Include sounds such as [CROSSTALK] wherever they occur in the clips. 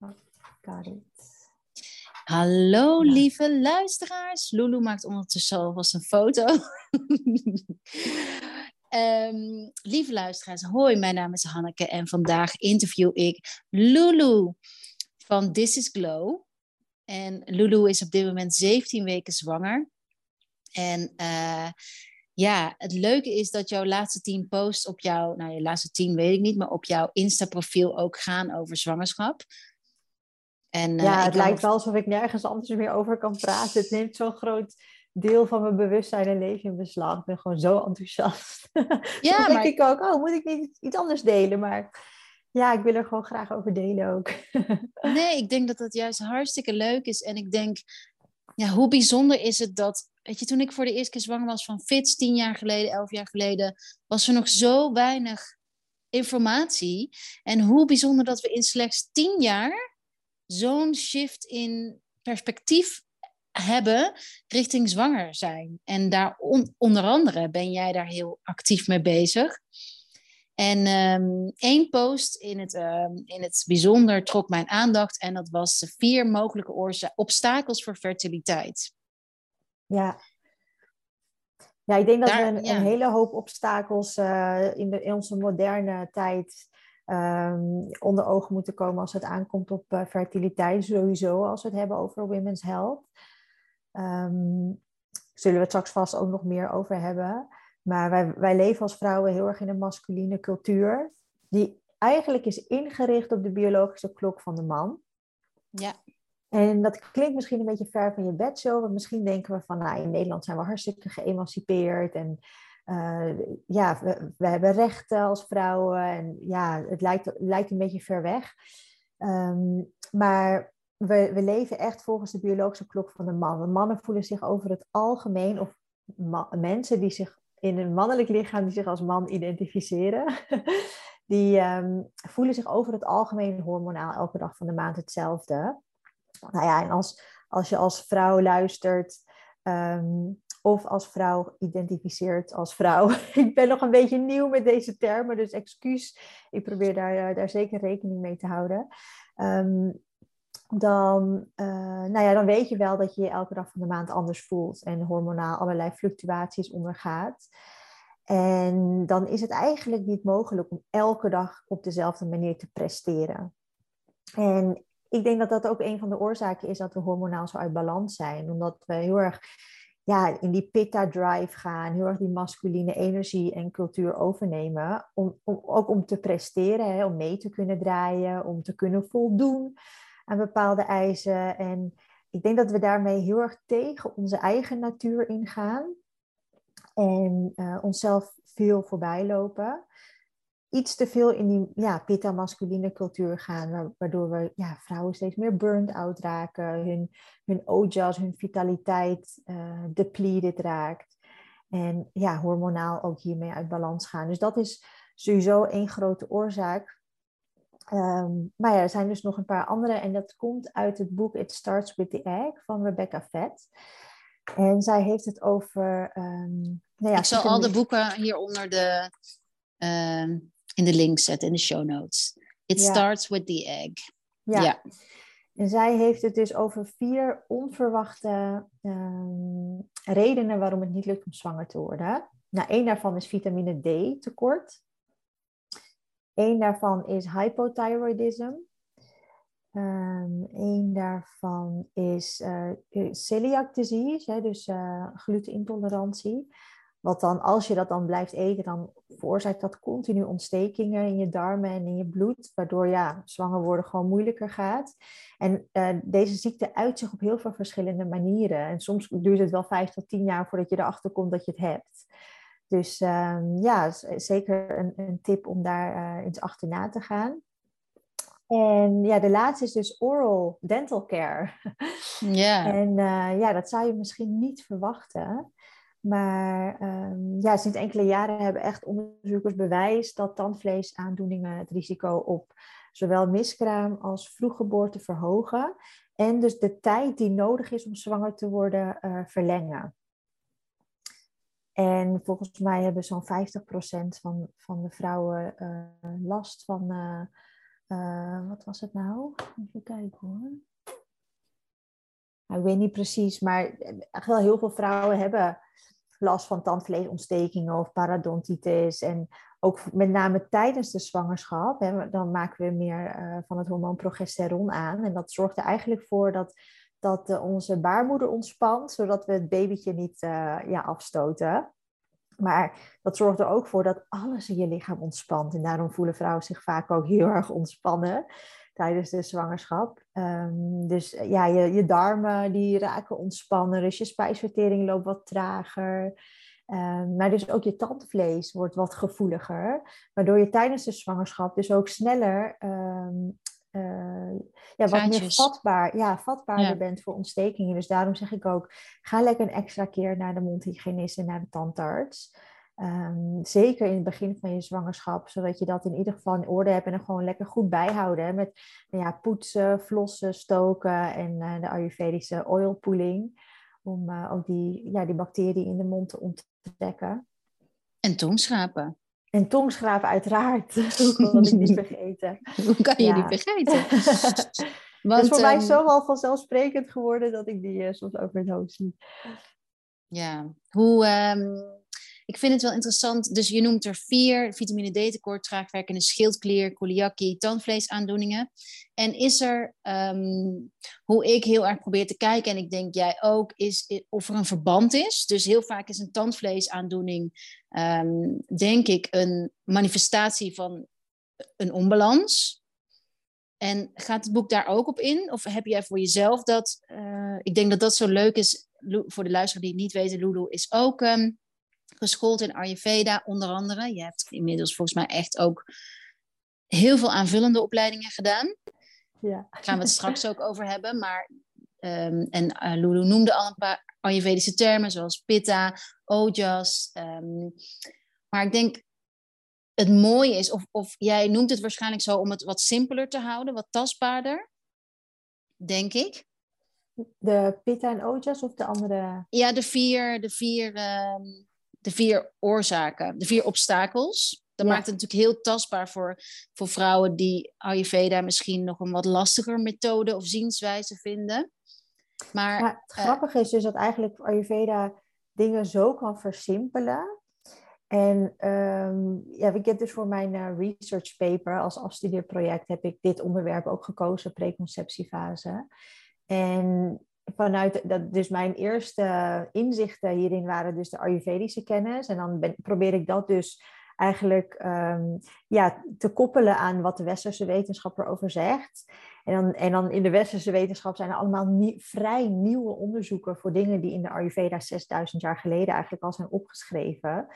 got it. Hallo lieve luisteraars. Lulu maakt ondertussen alvast een foto. um, [LAUGHS] lieve luisteraars, hoi, mijn naam is Hanneke en vandaag interview ik Lulu van This is Glow. En Lulu is op dit moment 17 weken zwanger. En uh, ja, het leuke is dat jouw laatste tien posts op jouw, nou je laatste tien weet ik niet, maar op jouw Insta-profiel ook gaan over zwangerschap. En, ja, uh, het lijkt wel alsof ik nergens anders meer over kan praten. Het neemt zo'n groot deel van mijn bewustzijn en leven in beslag. Ik ben gewoon zo enthousiast. [LAUGHS] Ja, Dan denk ik ook, oh, moet ik niet iets anders delen? Maar ja, ik wil er gewoon graag over delen ook. [LAUGHS] nee, ik denk dat dat juist hartstikke leuk is. En ik denk, ja, hoe bijzonder is het dat Weet je, toen ik voor de eerste keer zwanger was van Fits, tien jaar geleden, elf jaar geleden, was er nog zo weinig informatie. En hoe bijzonder dat we in slechts tien jaar zo'n shift in perspectief hebben richting zwanger zijn. En daar onder andere ben jij daar heel actief mee bezig. En um, één post in het, um, in het bijzonder trok mijn aandacht en dat was de vier mogelijke obstakels voor fertiliteit. Ja. Ja, ik denk dat we een, een, hele hoop obstakels uh, in, de, in onze moderne tijd um, onder ogen moeten komen als het aankomt op uh, fertiliteit, sowieso als we het hebben over women's health. Um, zullen we het straks vast ook nog meer over hebben. Maar wij, wij leven als vrouwen heel erg in een masculine cultuur, die eigenlijk is ingericht op de biologische klok van de man. Ja. En dat klinkt misschien een beetje ver van je bedshow, want misschien denken we van, nou, in Nederland zijn we hartstikke geëmancipeerd en uh, ja, we, hebben rechten als vrouwen en ja, het lijkt, lijkt een beetje ver weg. Um, maar we, we leven echt volgens de biologische klok van de man. Mannen voelen zich over het algemeen, of mensen die zich in een mannelijk lichaam, die zich als man identificeren, [LAUGHS] die um, voelen zich over het algemeen hormonaal elke dag van de maand hetzelfde nou ja, en als, als je als vrouw luistert um, of als vrouw identificeert als vrouw. [LAUGHS] ik ben nog een beetje nieuw met deze termen, dus excuus. Ik probeer daar, eh, daar zeker rekening mee te houden. Um, dan, uh, nou ja, dan weet je wel dat je je elke dag van de maand anders voelt en hormonaal allerlei fluctuaties ondergaat. En dan is het eigenlijk niet mogelijk om elke dag op dezelfde manier te presteren. En ik denk dat dat ook een van de oorzaken is dat we hormonaal zo uit balans zijn. Omdat we heel erg ja, in die pitta-drive gaan, heel erg die masculine energie en cultuur overnemen. Om, ook om te presteren, hè, om mee te kunnen draaien, om te kunnen voldoen aan bepaalde eisen. En ik denk dat we daarmee heel erg tegen onze eigen natuur ingaan. En uh, onszelf veel voorbij lopen iets te veel in die ja, pitta-masculine cultuur gaan, waardoor we ja, vrouwen steeds meer burned out raken, hun, hun ojas, hun vitaliteit uh, depleted raakt. En ja, hormonaal ook hiermee uit balans gaan. Dus dat is sowieso één grote oorzaak. Um, maar ja, er zijn dus nog een paar andere. En dat komt uit het boek It Starts with the Egg van Rebecca Fett. En zij heeft het over. Um, nou ja, Ik zal al de boeken hieronder de, uh, in de link zetten, in de show notes. It starts with the egg. Ja. En zij heeft het dus over vier onverwachte um, redenen waarom het niet lukt om zwanger te worden. Nou, één daarvan is vitamine D tekort. Eén daarvan is hypothyroidism. Um, een daarvan is uh, celiac disease, hè, dus uh, glutenintolerantie. Wat dan, als je dat dan blijft eten, dan veroorzaakt dat continu ontstekingen in je darmen en in je bloed, waardoor ja, zwanger worden gewoon moeilijker gaat. En uh, deze ziekte uit zich op heel veel verschillende manieren. En soms duurt het wel vijf tot tien jaar voordat je erachter komt dat je het hebt. Dus um, ja, zeker een, een, tip om daar uh, eens achterna te gaan. En ja, de laatste is dus oral dental care. Ja. [LAUGHS] en uh, ja, dat zou je misschien niet verwachten. Maar um, ja, sinds enkele jaren hebben echt onderzoekers bewijs dat tandvleesaandoeningen het risico op zowel miskraam als vroeggeboorte verhogen. En dus de tijd die nodig is om zwanger te worden uh, verlengen. En volgens mij hebben zo'n 50% van, van de vrouwen uh, last van, uh, wat was het nou? Even kijken hoor. Nou, ik weet niet precies, maar echt wel heel veel vrouwen hebben last van tandvleesontstekingen of parodontitis. En ook met name tijdens de zwangerschap, hè, dan maken we meer uh, van het hormoon progesteron aan. En dat zorgt er eigenlijk voor dat, dat uh, onze baarmoeder ontspant, zodat we het babytje niet uh, ja, afstoten. Maar dat zorgt er ook voor dat alles in je lichaam ontspant. En daarom voelen vrouwen zich vaak ook heel erg ontspannen tijdens de zwangerschap. Um, dus ja, je, je darmen die raken ontspannen, dus je spijsvertering loopt wat trager. Um, maar dus ook je tandvlees wordt wat gevoeliger, waardoor je tijdens de zwangerschap dus ook sneller um, uh, ja, wat meer vatbaar, ja, vatbaarder ja. bent voor ontstekingen. Dus daarom zeg ik ook, ga lekker een extra keer naar de mondhygiënist en naar de tandarts. Um, zeker in het begin van je zwangerschap, zodat je dat in ieder geval in orde hebt en er gewoon lekker goed bijhouden. Met nou ja, poetsen, flossen, stoken en uh, de Ayurvedische oilpooling. Om uh, ook die, ja, die bacteriën in de mond te onttrekken. En tongschrapen. En tongschrapen, uiteraard. [LAUGHS] Hoe kon ik niet [LAUGHS] vergeten? Hoe kan je ja. die vergeten? [LAUGHS] Want, het is voor um, mij zo al vanzelfsprekend geworden dat ik die uh, soms over het hoofd zie. Ja, hoe. Um ik vind het wel interessant. Dus je noemt er vier: vitamine D tekort, traagwerkende schildklier, celiakie, tandvleesaandoeningen. En is er, um, hoe ik heel erg probeer te kijken, en ik denk jij ook, is of er een verband is. Dus heel vaak is een tandvleesaandoening, um, denk ik, een manifestatie van een onbalans. En gaat het boek daar ook op in? Of heb jij voor jezelf dat? Uh, ik denk dat dat zo leuk is voor de luisteraar die het niet weten. Lulu is ook um, geschoold in Ayurveda, onder andere. Je hebt inmiddels volgens mij echt ook heel veel aanvullende opleidingen gedaan. Ja. Daar gaan we het straks ook over hebben. Maar, um, en uh, Lulu noemde al een paar Ayurvedische termen, zoals Pitta, Ojas. Um, maar ik denk, het mooie is, of, of jij noemt het waarschijnlijk zo om het wat simpeler te houden, wat tastbaarder, denk ik. De Pitta en Ojas of de andere? Ja, de vier, de vier um, de vier oorzaken, de vier obstakels. Dat maakt het natuurlijk heel tastbaar voor, voor vrouwen die Ayurveda misschien nog een wat lastiger methode of zienswijze vinden. Maar, het uh, grappige is dus dat eigenlijk Ayurveda dingen zo kan versimpelen. En um, ja, ik heb dus voor mijn uh, research paper als afstudeerproject heb ik dit onderwerp ook gekozen, preconceptiefase. En vanuit dat, dus mijn eerste inzichten hierin waren dus de Ayurvedische kennis. En dan ben, probeer ik dat dus eigenlijk um, ja, te koppelen aan wat de westerse wetenschap erover zegt. En dan, en dan in de westerse wetenschap zijn er allemaal vrij nieuwe onderzoeken voor dingen die in de Ayurveda 6000 jaar geleden eigenlijk al zijn opgeschreven.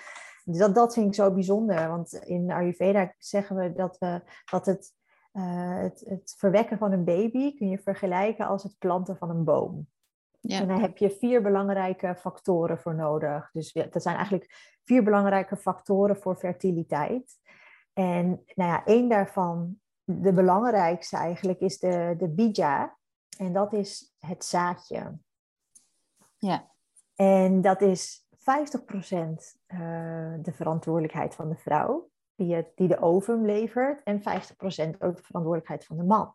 Dus dat, dat vind ik zo bijzonder, want in Ayurveda zeggen we dat, we, dat het uh, het, het, verwekken van een baby kun je vergelijken als het planten van een boom. Ja. En daar heb je vier belangrijke factoren voor nodig. Dus dat zijn eigenlijk vier belangrijke factoren voor fertiliteit. En nou ja, één daarvan, de belangrijkste eigenlijk, is de, de bija. En dat is het zaadje. Ja. En dat is 50% uh, eh, de verantwoordelijkheid van de vrouw die, de ovum levert en 50% ook de verantwoordelijkheid van de man.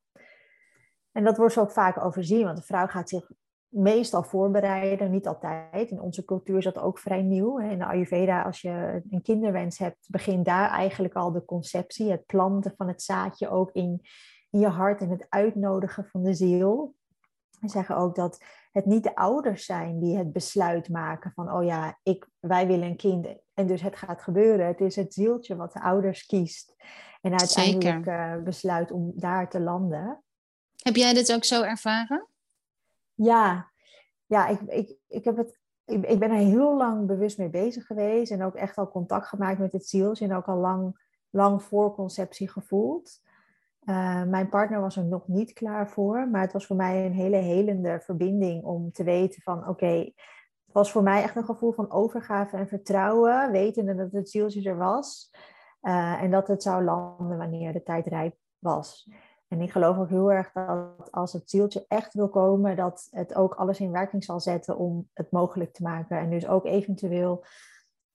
En dat wordt zo ook vaak overzien, want de vrouw gaat zich meestal voorbereiden, niet altijd. In onze cultuur is dat ook vrij nieuw. In de Ayurveda, als je een kinderwens hebt, begint daar eigenlijk al de conceptie, het planten van het zaadje ook in je hart en het uitnodigen van de ziel. We zeggen ook dat het niet de ouders zijn die het besluit maken van, oh ja, ik, wij willen een kind en dus het gaat gebeuren. Het is het zieltje wat de ouders kiest en uiteindelijk uh, besluit om daar te landen. Heb jij dit ook zo ervaren? Ja, ja ik, ik, ik, heb het, ik, ik ben er heel lang bewust mee bezig geweest en ook echt al contact gemaakt met het zieltje en ook al lang, lang voor conceptie gevoeld. Uh, mijn partner was er nog niet klaar voor, maar het was voor mij een hele helende verbinding om te weten van oké, het was voor mij echt een gevoel van overgave en vertrouwen, wetende dat het zieltje er was uh, en dat het zou landen wanneer de tijd rijp was. En ik geloof ook heel erg dat als het zieltje echt wil komen, dat het ook alles in werking zal zetten om het mogelijk te maken. En dus ook eventueel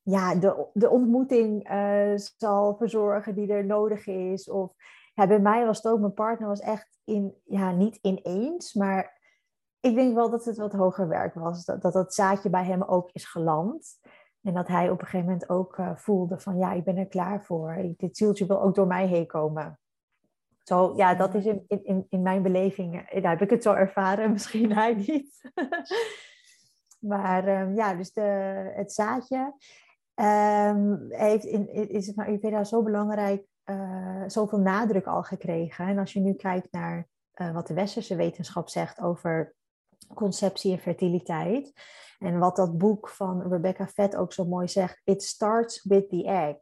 ja, de, de ontmoeting uh, zal verzorgen die er nodig is. Of ja, bij mij was het ook, mijn partner was echt in, ja, niet ineens, maar ik denk wel dat het wat hoger werk was. Dat dat, dat zaadje bij hem ook is geland. En dat hij op een gegeven moment ook uh, voelde van, ja, ik ben er klaar voor. Dit zieltje wil ook door mij heen komen. Zo, ja, dat is in, in, in mijn beleving, eh, daar heb ik het zo ervaren, [LAUGHS] misschien hij niet. [LAUGHS] maar um, ja, dus de, het zaadje um, heeft in, is het nou Ayurveda zo belangrijk, uh, zoveel nadruk al gekregen. En als je nu kijkt naar uh, wat de westerse wetenschap zegt over conceptie en fertiliteit. En wat dat boek van Rebecca Fett ook zo mooi zegt, it starts with the egg.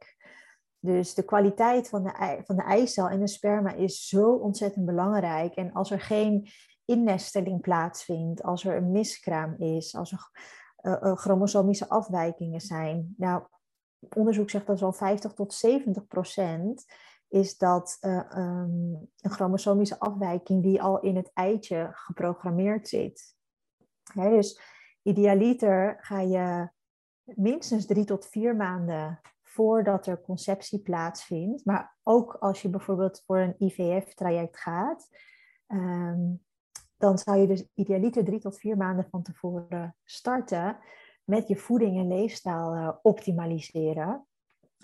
Dus de kwaliteit van de, van de eicel en de sperma is zo ontzettend belangrijk. En als er geen innesteling plaatsvindt, als er een miskraam is, als er uh, chromosomische afwijkingen zijn. Nou, onderzoek zegt dat zo'n 50 tot 70 procent is dat uh, um, een chromosomische afwijking die al in het eitje geprogrammeerd zit. Dus idealiter ga je minstens drie tot vier maanden voordat er conceptie plaatsvindt. Maar ook als je bijvoorbeeld voor een IVF-traject gaat, um, dan zou je dus idealiter drie tot vier maanden van tevoren starten met je voeding en leefstijl uh, optimaliseren.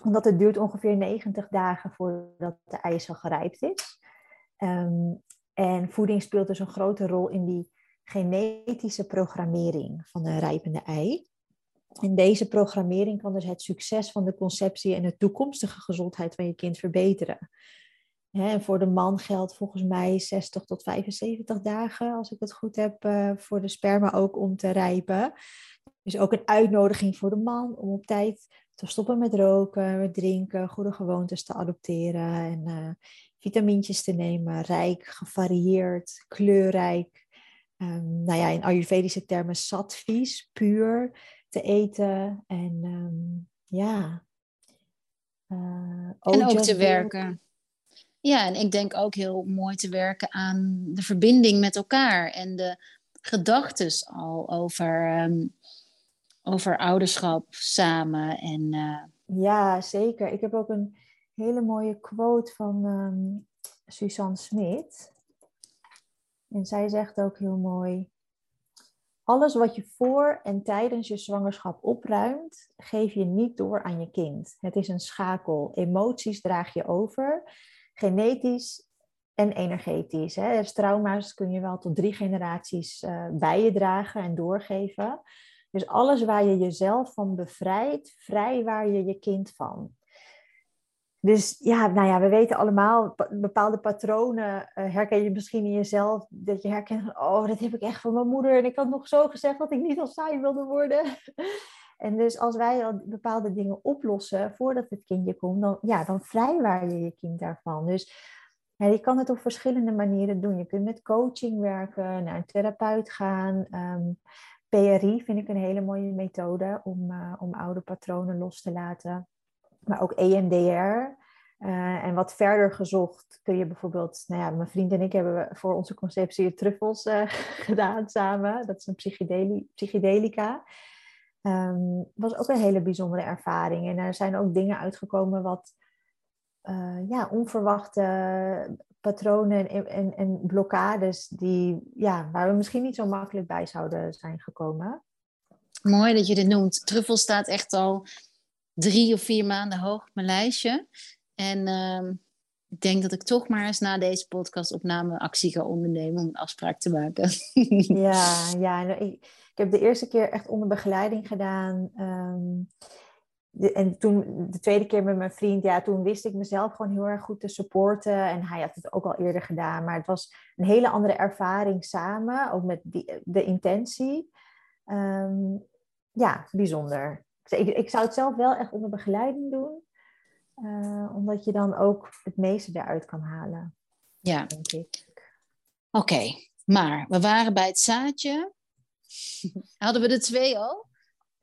Omdat het duurt ongeveer 90 dagen voordat de eicel gerijpt is. Um, en voeding speelt dus een grote rol in die genetische programmering van een rijpende ei. En deze programmering kan dus het succes van de conceptie en de toekomstige gezondheid van je kind verbeteren. En voor de man geldt volgens mij 60 tot 75 dagen, als ik het goed heb, uh, voor de sperma ook om te rijpen. Dus ook een uitnodiging voor de man om op tijd te stoppen met roken, met drinken, goede gewoontes te adopteren en uh, vitamintjes te nemen. Rijk, gevarieerd, kleurrijk. Um, nou ja, in Ayurvedische termen sattvies, puur te eten. En um, ja. Uh, en ook te werken. Ja, en ik denk ook heel mooi te werken aan de verbinding met elkaar en de gedachtes al over, um, over ouderschap samen. En, uh... Ja, zeker. Ik heb ook een hele mooie quote van um, Suzanne Smit. En zij zegt ook heel mooi: Alles wat je voor en tijdens je zwangerschap opruimt, geef je niet door aan je kind. Het is een schakel. Emoties draag je over genetisch en energetisch. Hè. Dus trauma's kun je wel tot drie generaties uh, bij je dragen en doorgeven. Dus alles waar je jezelf van bevrijdt, vrij waar je je kind van. Dus ja, nou ja, we weten allemaal, bepaalde patronen uh, herken je misschien in jezelf. Dat je herkent, oh, dat heb ik echt van mijn moeder. En ik had nog zo gezegd dat ik niet als saai wilde worden. En dus als wij al bepaalde dingen oplossen voordat het kindje komt, dan, ja, dan vrijwaar je je kind daarvan. Dus je kan het op verschillende manieren doen. Je kunt met coaching werken, naar een therapeut gaan. Ehm, PRI vind ik een hele mooie methode om, uh, om oude patronen los te laten. Maar ook EMDR. Eh, en wat verder gezocht kun je bijvoorbeeld, nou ja, mijn vriend en ik hebben voor onze conceptie truffels uh, [LAUGHS] gedaan samen. Dat is een psychedeli psychedelica. Um, was ook een hele bijzondere ervaring. En er zijn ook dingen uitgekomen wat uh, ja, onverwachte patronen en, en, en, blokkades die, ja, waar we misschien niet zo makkelijk bij zouden zijn gekomen. Mooi dat je dit noemt. Truffel staat echt al drie of vier maanden hoog op mijn lijstje. En uh, ik denk dat ik toch maar eens na deze podcastopname actie ga ondernemen om een afspraak te maken. [LAUGHS] ja, ja. Ik, ik heb de eerste keer echt onder begeleiding gedaan. Um, en toen de tweede keer met mijn vriend, ja, toen wist ik mezelf gewoon heel erg goed te supporten. En hij had het ook al eerder gedaan. Maar het was een hele andere ervaring samen, ook met die, de intentie. Um, ja, bijzonder. Ik, ik, zou het zelf wel echt onder begeleiding doen. Uh, omdat je dan ook het meeste eruit kan halen. Ja. Oké, maar we waren bij het zaadje. [LAUGHS] Hadden we de twee al?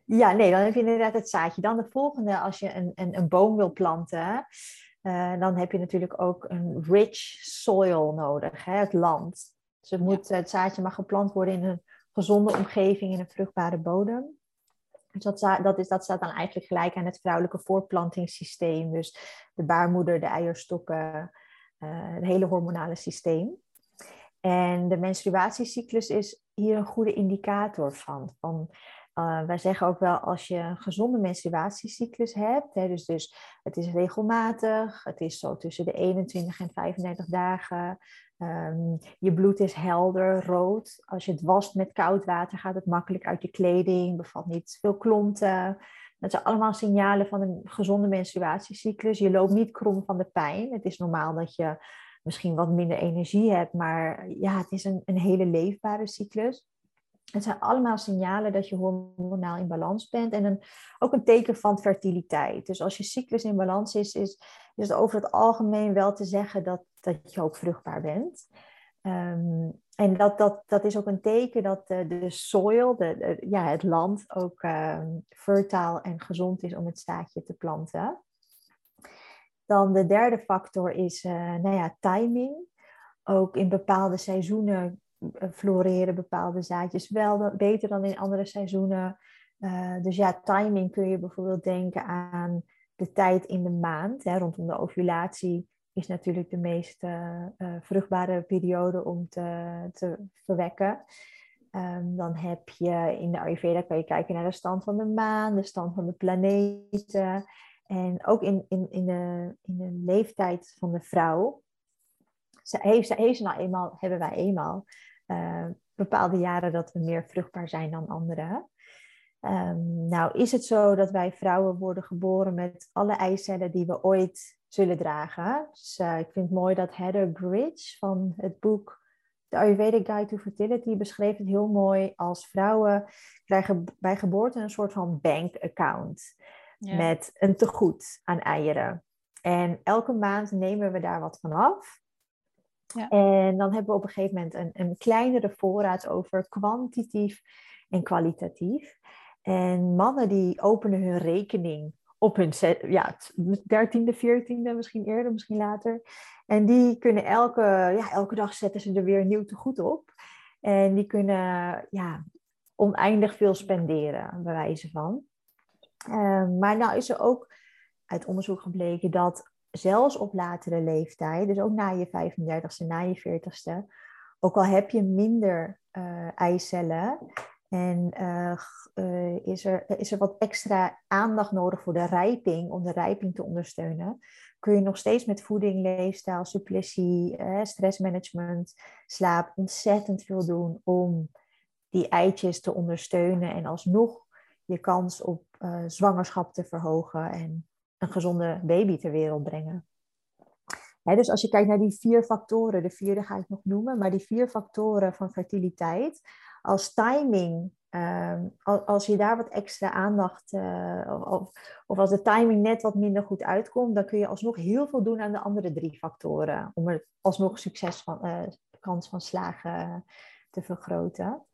Ja, nee, dan heb je inderdaad het zaadje. Dan de volgende, als je een, een, een boom wil planten, uh, dan heb je natuurlijk ook een rich soil nodig, hè, het land. Dus het, moet, het zaadje mag geplant worden in een gezonde omgeving, in een vruchtbare bodem. Dus dat, dat, is, dat staat dan eigenlijk gelijk aan het vrouwelijke voortplantingssysteem. Dus de baarmoeder, de eierstokken, het hele hormonale systeem. En de menstruatiecyclus is hier een goede indicator van. van uh, wij zeggen ook wel als je een gezonde menstruatiecyclus hebt, hè, dus, dus het is regelmatig, het is zo tussen de 21 en 35 dagen, um, je bloed is helder, rood. Als je het wast met koud water gaat het makkelijk uit je kleding, bevat niet veel klonten. Dat zijn allemaal signalen van een gezonde menstruatiecyclus. Je loopt niet krom van de pijn. Het is normaal dat je misschien wat minder energie hebt, maar ja, het is een, een hele leefbare cyclus. Het zijn allemaal signalen dat je hormonaal in balans bent en een, ook een teken van fertiliteit. Dus als je cyclus in balans is, is, het over het algemeen wel te zeggen dat, dat je ook vruchtbaar bent. Um, en dat, dat, dat is ook een teken dat de, de soil, de, ja, het land, ook um, en gezond is om het zaadje te planten. Dan de derde factor is uh, nou ja, timing. Ook in bepaalde seizoenen eh, floreren bepaalde zaadjes wel beter dan in andere seizoenen. Uh, dus ja, timing kun je bijvoorbeeld denken aan de tijd in de maand. Hè, rondom de ovulatie is natuurlijk de meest vruchtbare periode om te, te verwekken. Um, dan heb je in de Ayurveda kan je kijken naar de stand van de maan, de stand van de planeten. En ook in, in, in, de, in de leeftijd van de vrouw ze, heeft, nou eenmaal, hebben wij eenmaal uh, bepaalde jaren dat we meer vruchtbaar zijn dan anderen. Um, nou is het zo dat wij vrouwen worden geboren met alle eicellen die we ooit zullen dragen. Dus uh, ik vind het mooi dat Heather Bridge van het boek The Ayurvedic Guide to Fertility beschreef het heel mooi als vrouwen krijgen bij geboorte een soort van bank account ja. met een tegoed aan eieren. En elke maand nemen we daar wat van af. Ja. En dan hebben we op een gegeven moment een, een kleinere voorraad over kwantitatief en kwalitatief. En mannen die openen hun rekening op hun ja, dertiende, veertiende, misschien eerder, misschien later. En die kunnen elke, ja, elke dag zetten ze er weer een nieuw tegoed op. En die kunnen ja, oneindig veel spenderen, bij wijze van. Uh, maar nou is er ook uit onderzoek gebleken dat zelfs op latere leeftijd, dus ook na je 35ste, na je 40ste, ook al heb je minder uh, eicellen en uh, uh, is, er, is er wat extra aandacht nodig voor de rijping, om de rijping te ondersteunen, kun je nog steeds met voeding, leefstijl, suppletie, stressmanagement, slaap ontzettend veel doen om die eitjes te ondersteunen en alsnog je kans op zwangerschap te verhogen en een gezonde baby ter wereld brengen. dus als je kijkt naar die vier factoren, de vierde ga ik nog noemen, maar die vier factoren van fertiliteit, als timing, ehm, als je daar wat extra aandacht, uh, of, of, als de timing net wat minder goed uitkomt, dan kun je alsnog heel veel doen aan de andere drie factoren, om er alsnog succes van, uh, kans van slagen te vergroten.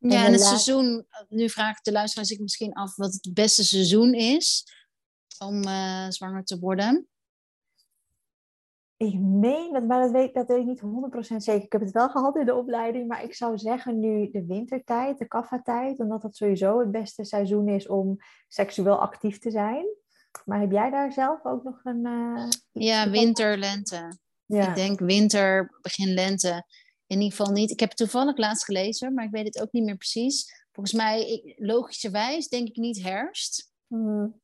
Ja, en het seizoen, nu vraagt de luisteraar zich misschien af wat het beste seizoen is om uh, zwanger te worden? Ik meen, dat, maar dat weet, dat weet ik niet 100% zeker. Ik heb het wel gehad in de opleiding, maar ik zou zeggen nu de wintertijd, de kaffa-tijd, omdat dat sowieso het beste seizoen is om seksueel actief te zijn. Maar heb jij daar zelf ook nog een... Uh, ja, winter, lente. Ja. Ik denk winter, begin lente. In ieder geval niet. Ik heb het toevallig laatst gelezen, maar ik weet het ook niet meer precies. Volgens mij, ik, logischerwijs, denk ik niet herfst. Mm.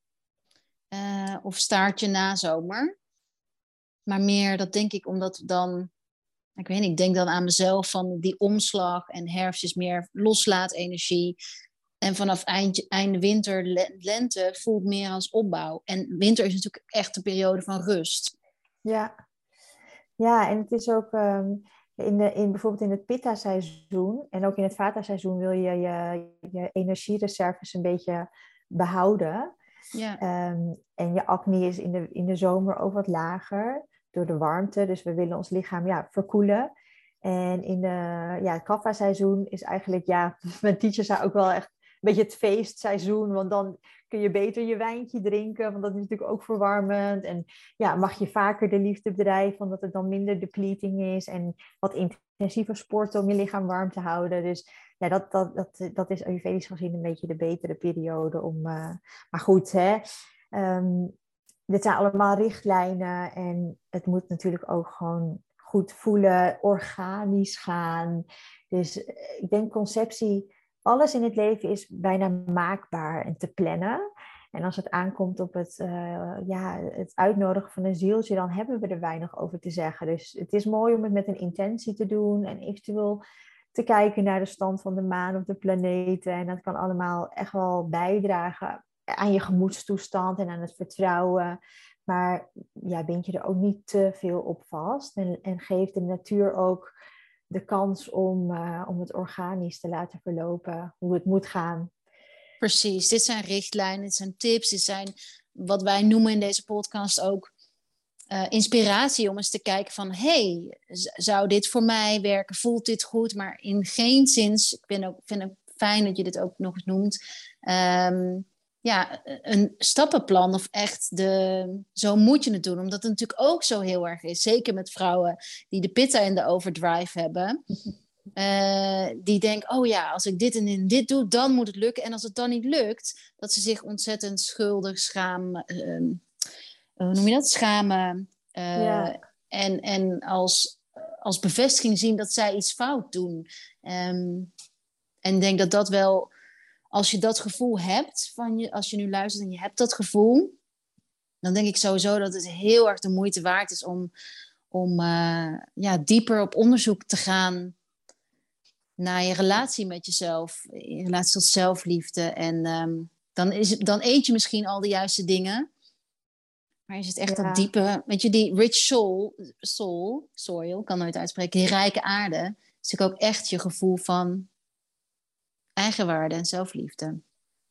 Uh, of staartje na zomer. Maar meer, dat denk ik omdat dan, ik weet niet, ik denk dan aan mezelf van die omslag en herfst is meer loslaat energie. En vanaf eind, einde winter, lente voelt meer als opbouw. En winter is natuurlijk echt een periode van rust. Ja, ja en het is ook um, in, de, in bijvoorbeeld in het pitta-seizoen en ook in het vata-seizoen wil je, je je energiereserves een beetje behouden. Ja. Ehm, en je acne is in de, in de zomer ook wat lager door de warmte. Dus we willen ons lichaam ja, verkoelen. En in de, ja, het kaffa-seizoen is eigenlijk, ja, [LAUGHS] mijn teacher zei ook wel echt beetje het feestseizoen. Want dan kun je beter je wijntje drinken, want dat is natuurlijk ook verwarmend. En ja, mag je vaker de liefde bedrijven, omdat het dan minder depleting is. En wat intensiever sporten om je lichaam warm te houden. Dus ja, dat, dat, dat, dat is ayurvedisch gezien een beetje de betere periode om... Uh, maar goed, hè. Um, dit zijn allemaal richtlijnen en het moet natuurlijk ook gewoon goed voelen, organisch gaan. Dus eh, ik denk conceptie, alles in het leven is bijna maakbaar en te plannen. En als het aankomt op het, uh, ja, het uitnodigen van een zieltje, dan hebben we er weinig over te zeggen. Dus het is mooi om het met een intentie te doen en eventueel te kijken naar de stand van de maan of de planeten. En dat kan allemaal echt wel bijdragen aan je gemoedstoestand en aan het vertrouwen. Maar ja, bind je er ook niet te veel op vast. En, en geef de natuur ook de kans om, uh, om het organisch te laten verlopen, hoe het moet gaan. Precies, dit zijn richtlijnen, dit zijn tips, dit zijn wat wij noemen in deze podcast ook uh, inspiratie om eens te kijken van hey, zou dit voor mij werken? Voelt dit goed? Maar in geen zin, ik ben ook, vind het fijn dat je dit ook nog noemt, um, ja, een stappenplan of echt de, zo moet je het doen. Omdat het natuurlijk ook zo heel erg is, zeker met vrouwen die de pitta in de overdrive hebben. Uh, [LAUGHS] die denken, oh ja, als ik dit en dit doe, dan moet het lukken. En als het dan niet lukt, dat ze zich ontzettend schuldig, schaam, uh, hoe noem je dat? Schamen. Uh, En, en als, als bevestiging zien dat zij iets fout doen. Um, en denk dat dat wel als je dat gevoel hebt, van je, als je nu luistert en je hebt dat gevoel, dan denk ik sowieso dat het heel erg de moeite waard is om, om uh, ja, dieper op onderzoek te gaan naar je relatie met jezelf, in relatie tot zelfliefde. En um, dan, is het, dan eet je misschien al de juiste dingen. Maar is het echt ja. dat diepe, weet je, die rich soul, soul, soil, kan nooit uitspreken, die rijke aarde, is natuurlijk ook echt je gevoel van eigenwaarde en zelfliefde.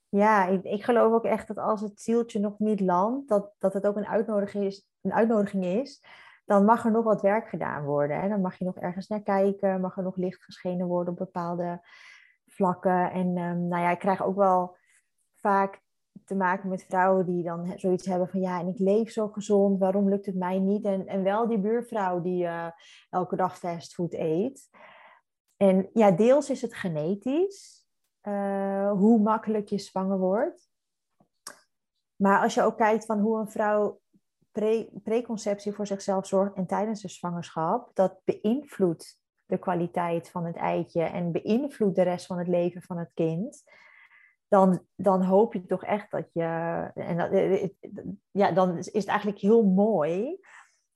Ja, ik, ik, geloof ook echt dat als het zieltje nog niet landt, dat, dat het ook een uitnodiging is, een uitnodiging is, dan mag er nog wat werk gedaan worden. Hè? Dan mag je nog ergens naar kijken, mag er nog licht geschenen worden op bepaalde vlakken. En um, nou ja, ik krijg ook wel vaak te maken met vrouwen die dan zoiets hebben van ja, en ik leef zo gezond, waarom lukt het mij niet? En, en wel die buurvrouw die uh, elke dag fastfood eet. En ja, deels is het genetisch. Uh, hoe makkelijk je zwanger wordt. Maar als je ook kijkt van hoe een vrouw pre preconceptie voor zichzelf zorgt en tijdens de zwangerschap, dat beïnvloedt de kwaliteit van het eitje en beïnvloedt de rest van het leven van het kind. Dan, dan hoop je toch echt dat je. En dat, eh, eh, ja, dan is het eigenlijk heel mooi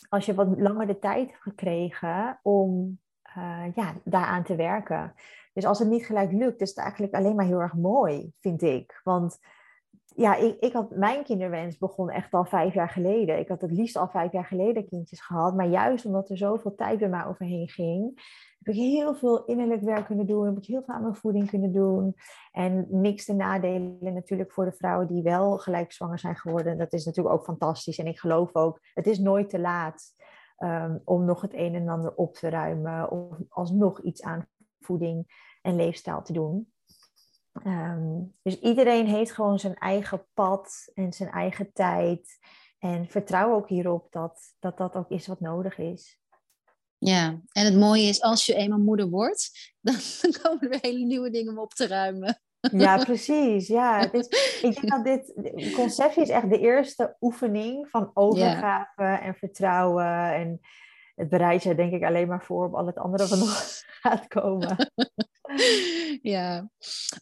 als je wat langer de tijd hebt gekregen om ja, daaraan te werken. Dus als het niet gelijk lukt, is het eigenlijk alleen maar heel erg mooi, vind ik. Want ja, ik, ik had, mijn kinderwens begon echt al vijf jaar geleden. Ik had het liefst al vijf jaar geleden kindjes gehad. Maar juist omdat er zoveel tijd bij mij overheen ging, heb ik heel veel innerlijk werk kunnen doen. Heb ik heel veel aan mijn voeding kunnen doen. En niks te nadelen natuurlijk voor de vrouwen die wel gelijk zwanger zijn geworden. Dat is natuurlijk ook fantastisch. En ik geloof ook, het is nooit te laat um, om nog het een en ander op te ruimen. Of alsnog iets aan voeding en leefstijl te doen. Um, dus iedereen heeft gewoon zijn eigen pad en zijn eigen tijd. En vertrouw ook hierop dat, dat dat ook is wat nodig is. Ja, en het mooie is, als je eenmaal moeder wordt, [LAUGHS] dan komen er hele nieuwe dingen om op te ruimen. Ja, precies. Ja, [LAUGHS] ik denk dat dit conceptie is echt de eerste oefening van overgave ja. en vertrouwen. En het bereidt je denk ik alleen maar voor op al het andere wat nog [LAUGHS] [LAUGHS] gaat komen. [LAUGHS] ja,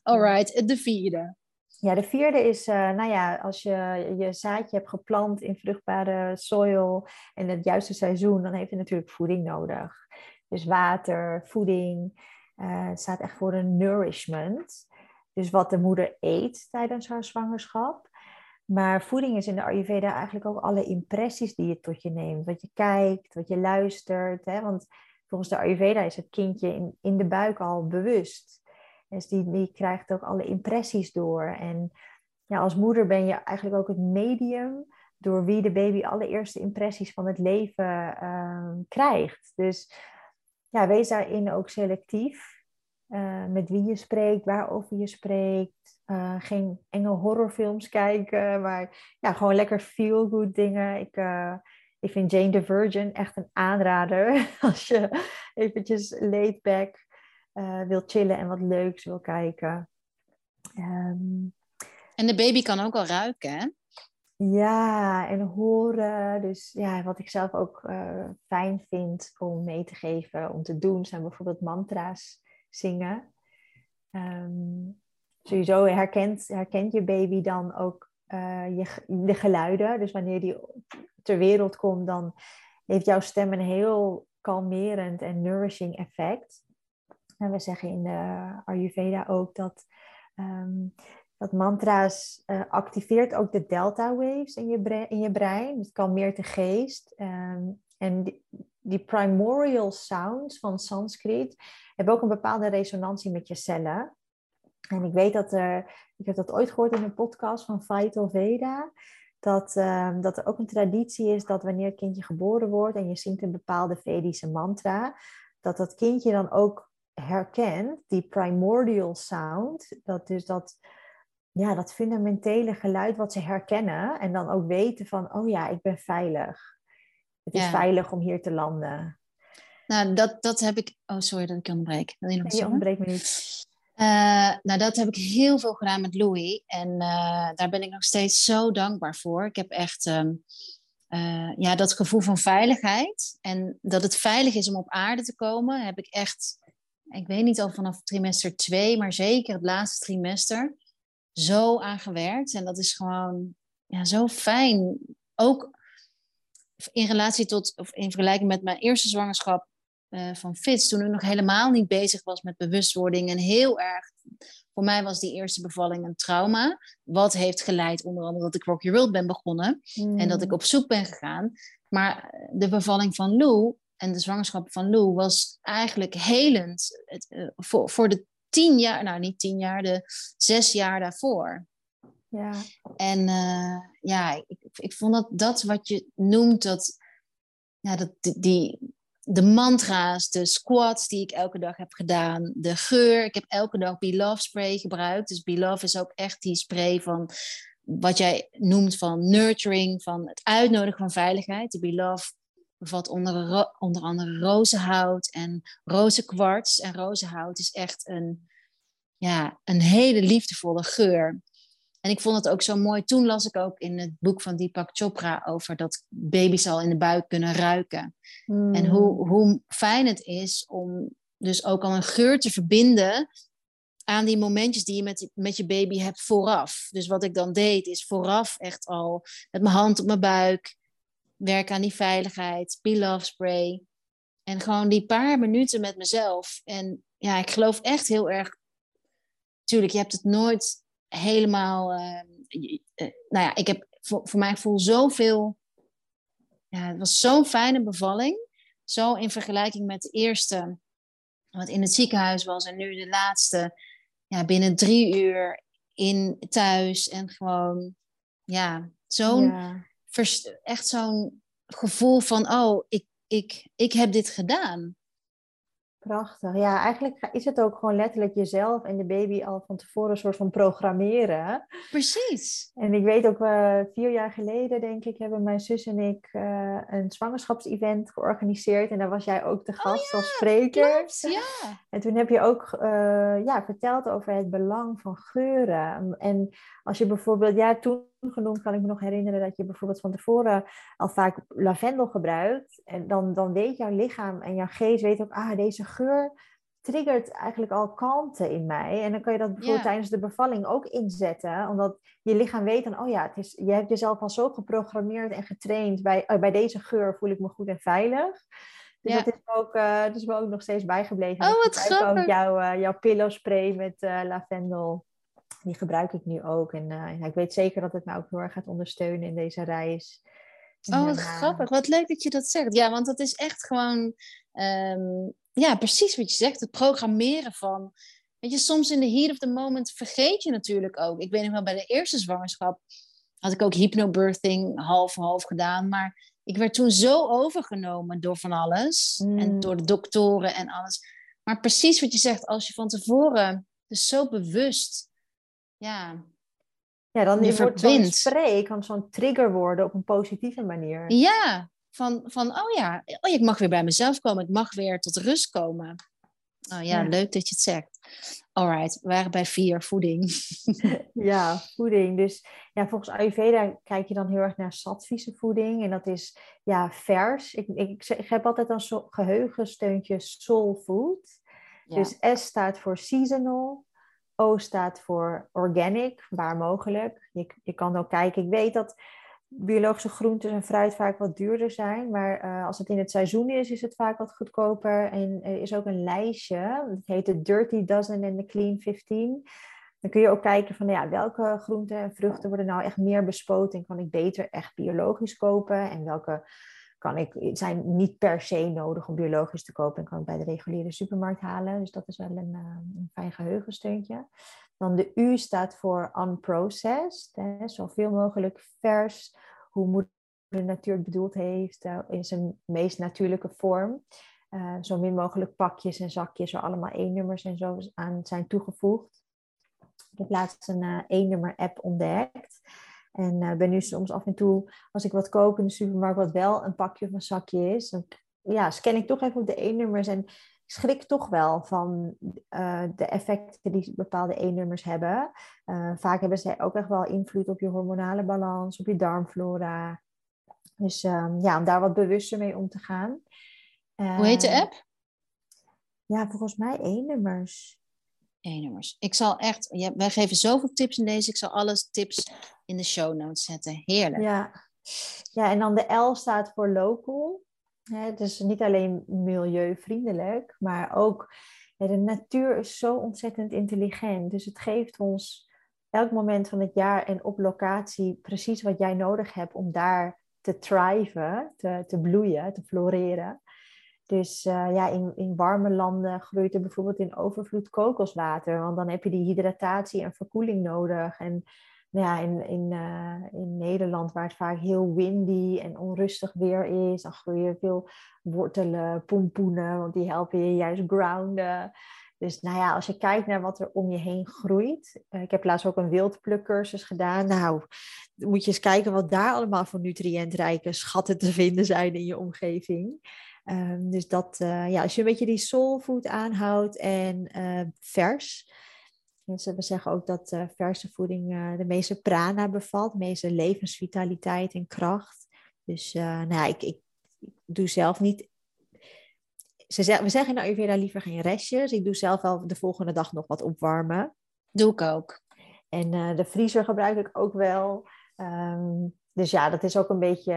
alright. De vierde. Ja, de vierde is, uh, nou ja, als je je zaadje hebt geplant in vruchtbare soil en het juiste seizoen, dan heeft het natuurlijk voeding nodig. Dus water, voeding. Uh, het staat echt voor een nourishment. Dus wat de moeder eet tijdens haar zwangerschap. Maar voeding is in de Ayurveda eigenlijk ook alle impressies die je tot je neemt. Wat je kijkt, wat je luistert. Hè? Want volgens de Ayurveda is het kindje in, in de buik al bewust. Dus die, die krijgt ook alle impressies door. En ja, als moeder ben je eigenlijk ook het medium door wie de baby alle eerste impressies van het leven uh, krijgt. Dus ja, wees daarin ook selectief. Uh, met wie je spreekt, waarover je spreekt. Uh, geen enge horrorfilms kijken, maar ja, gewoon lekker feel-good dingen. Ik, uh, ik vind Jane the Virgin echt een aanrader [LAUGHS] als je eventjes laid back wil chillen en wat leuks wil kijken. Um, en de baby kan ook al ruiken, hè? Ja, en horen. Dus ja, wat ik zelf ook fijn vind om mee te geven, om te doen, zijn bijvoorbeeld mantra's zingen. Um, sowieso herkent, herkent je baby dan ook uh, je, de geluiden. Dus wanneer die ter wereld komt, dan heeft jouw stem een heel kalmerend en nourishing effect. En we zeggen in de Ayurveda ook dat, um, dat mantra's uh, activeert ook de delta waves in je, brein, in je brein. Het kalmeert de geest. Um, en die, primordial sounds van Sanskriet hebben ook een bepaalde resonantie met je cellen. En ik weet dat er, ik heb dat ooit gehoord in een podcast van Vital Veda, dat, uh, dat er ook een traditie is dat wanneer een kindje geboren wordt en je zingt een bepaalde Vedische mantra, dat dat kindje dan ook herkent, die primordial sound, dat dus dat, ja, dat fundamentele geluid wat ze herkennen en dan ook weten van, oh ja, ik ben veilig. Het is veilig om hier te landen. Nou, dat, dat heb ik. Oh, sorry dat ik je onderbreek. Wil je nog nee, je onderbreekt me niet. Uh, nou, dat heb ik heel veel gedaan met Louis. En uh, daar ben ik nog steeds zo dankbaar voor. Ik heb echt um, uh, ja, dat gevoel van veiligheid. En dat het veilig is om op aarde te komen, heb ik echt, ik weet niet al vanaf trimester 2, maar zeker het laatste trimester, zo aangewerkt. En dat is gewoon ja, zo fijn. Ook in relatie tot, of in vergelijking met mijn eerste zwangerschap, uh, van FITS, toen ik nog helemaal niet bezig was met bewustwording en heel erg, voor mij was die eerste bevalling een trauma, wat heeft geleid onder andere dat ik Rock Your World ben begonnen en dat ik mm. op zoek ben gegaan. Maar de bevalling van Lou en de zwangerschap van Lou was eigenlijk helend het, uh, voor, voor de tien jaar, nou niet tien jaar, de zes jaar daarvoor. Ja. En uh, ja, ik, ik vond dat dat wat je noemt, dat, ja, dat die, de mantra's, de squats die ik elke dag heb gedaan, de geur. Ik heb elke dag Love spray gebruikt. Dus Love is ook echt die spray van wat jij noemt van nurturing, van het uitnodigen van veiligheid. De Love bevat onder, onder andere rozenhout en rozenkwarts. En rozenhout is echt een, ja, een hele liefdevolle geur. En ik vond het ook zo mooi. Toen las ik ook in het boek van Deepak Chopra over dat baby's al in de buik kunnen ruiken. En hmm. hoe, hoe fijn het is om dus ook al een geur te verbinden aan die momentjes die je met, met je baby hebt vooraf. Dus wat ik dan deed, is vooraf echt al met mijn hand op mijn buik werken aan die veiligheid, Be Love Spray. En gewoon die paar minuten met mezelf. En ja, ik geloof echt heel erg. Tuurlijk, je hebt het nooit helemaal. Uh, nou ja, ik heb voor, voor mij voel zoveel. Ja, het was zo'n fijne bevalling. Zo in vergelijking met de eerste, wat in het ziekenhuis was, en nu de laatste, ja, binnen drie uur in thuis. En gewoon, ja, zo'n. Ja. Echt zo'n gevoel van: oh, ik, ik, ik heb dit gedaan. Prachtig. Ja, eigenlijk is het ook gewoon letterlijk jezelf en de baby al van tevoren een soort van programmeren. Precies. En ik weet ook, uh, vier jaar geleden denk ik, hebben mijn zus en ik uh, een zwangerschapsevent georganiseerd. En daar was jij ook de oh gast als spreker. ja. En toen heb je ook uh, ja, verteld over het belang van geuren. En als je bijvoorbeeld, ja, toen genoemd kan ik me nog herinneren dat je bijvoorbeeld van tevoren al vaak lavendel gebruikt. En dan, dan weet jouw lichaam en jouw geest weet ook, ah, deze geur triggert eigenlijk al kalmte in mij. En dan kan je dat bijvoorbeeld tijdens de bevalling ook inzetten. Omdat je lichaam weet dan, oh ja, het is, je hebt jezelf al zo geprogrammeerd en getraind. Bij, uh, bij deze geur voel ik me goed en veilig. Dus dat is ook, uh, dat is me ook nog steeds bijgebleven. Oh, wat grappig. ook jouw, uh, jouw pillow spray met lavendel die gebruik ik nu ook. En uh, ja, ik weet zeker dat het mij ook heel erg gaat ondersteunen in deze reis. oh, wat grappig. Wat leuk dat je dat zegt. Ja, want dat is echt gewoon, um, ja, precies wat je zegt. Het programmeren van, weet je, soms in de heat of the moment vergeet je natuurlijk ook. Ik weet nog wel, bij de eerste zwangerschap had ik ook hypnobirthing half-half gedaan. Maar ik werd toen zo overgenomen door van alles. En mm. door de doktoren en alles. Maar precies wat je zegt, als je van tevoren dus zo bewust ja, ja dan je wordt zo'n spray kan zo'n trigger worden op een positieve manier. Ja, van, van oh ja, oh, ik mag weer bij mezelf komen, ik mag weer tot rust komen. Oh ja, leuk dat je het zegt. Alright, we waren bij vier, voeding. [LAUGHS] ja, voeding. Dus ja, volgens Ayurveda kijk je dan heel erg naar sattvische voeding. En dat is ja, vers. Ik, ik, ik heb altijd een geheugensteuntje soul food. Dus S staat voor seasonal. O staat voor organic, waar mogelijk. Je, je kan ook kijken, ik weet dat biologische groenten en fruit vaak wat duurder zijn. Maar uh, als het in het seizoen is, is het vaak wat goedkoper. En er is ook een lijstje, dat heet de Dirty Dozen en de Clean 15. Dan kun je ook kijken van ja, welke groenten en vruchten worden nou echt meer bespoten en kan ik beter echt biologisch kopen. En welke kan ik, zijn niet per se nodig om biologisch te kopen en kan ik bij de reguliere supermarkt halen. Dus dat is wel een, uh, een fijn geheugensteuntje. Dan de U staat voor unprocessed, hè, zoveel mogelijk vers, hoe moeder de natuur het bedoeld heeft, uh, in zijn meest natuurlijke vorm. Uh, zo min mogelijk pakjes en zakjes waar allemaal één-nummers en zo aan zijn toegevoegd. Ik heb laatst een één-nummer app ontdekt. En ben nu soms af en toe, als ik wat koop in de supermarkt, wat wel een pakje of een zakje is, dan ja, scan ik toch even op de één-nummers en schrik toch wel van uh, de effecten die bepaalde E-nummers hebben. Uh, vaak hebben ze ook echt wel invloed op je hormonale balans, op je darmflora. Dus um, ja, om daar wat bewuster mee om te gaan. Hoe heet de app? Ja, volgens mij E-nummers. E-nummers. Ik zal echt, ja, wij geven zoveel tips in deze. Ik zal alles tips in de show notes zetten. Heerlijk. Ja, ja en dan de L staat voor local. Dus niet alleen milieuvriendelijk, maar ook de natuur is zo ontzettend intelligent. Dus het geeft ons elk moment van het jaar en op locatie precies wat jij nodig hebt om daar te thriven, te, te bloeien, te floreren. Dus uh, ja, in, in warme landen groeit er bijvoorbeeld in overvloed kokoswater, want dan heb je die hydratatie en verkoeling nodig. En nou ja, in, in, uh, in Nederland, waar het vaak heel windy en onrustig weer is, dan groeien veel wortelen, pompoenen, want die helpen je juist grounden. Dus nou ja, als je kijkt naar wat er om je heen groeit. Uh, ik heb laatst ook een wildplukcursus gedaan. Nou, moet je eens kijken wat daar allemaal voor nutriëntrijke schatten te vinden zijn in je omgeving. Um, dus dat, uh, ja, als je een beetje die soulfood aanhoudt en vers, Mensen we zeggen ook dat uh, verse voeding de meeste prana bevat, de meeste levensvitaliteit en kracht. Dus nou ja, ik, ik, ik, doe zelf niet. Ze zeg, we zeggen in Ayurveda liever geen restjes. Ik doe zelf wel de volgende dag nog wat opwarmen. Doe ik ook. En de vriezer gebruik ik ook wel. Um, dus ja, dat is ook een beetje.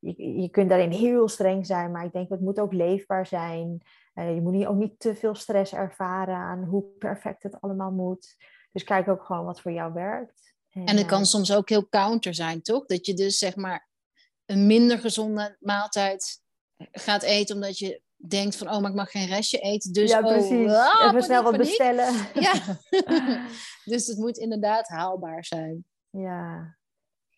Je, je kunt daarin heel streng zijn, maar ik denk het moet ook leefbaar zijn. Uh, je moet niet, ook niet te veel stress ervaren aan hoe perfect het allemaal moet. Dus kijk ook gewoon wat voor jou werkt. En, en het kan uh, soms ook heel counter zijn, toch? Dat je dus zeg maar een minder gezonde maaltijd gaat eten omdat je denkt van oh, maar ik mag geen restje eten. Dus ja, oh, precies. Oh, Even snel wat bestellen. Ja. [LAUGHS] [LAUGHS] dus het moet inderdaad haalbaar zijn. Ja,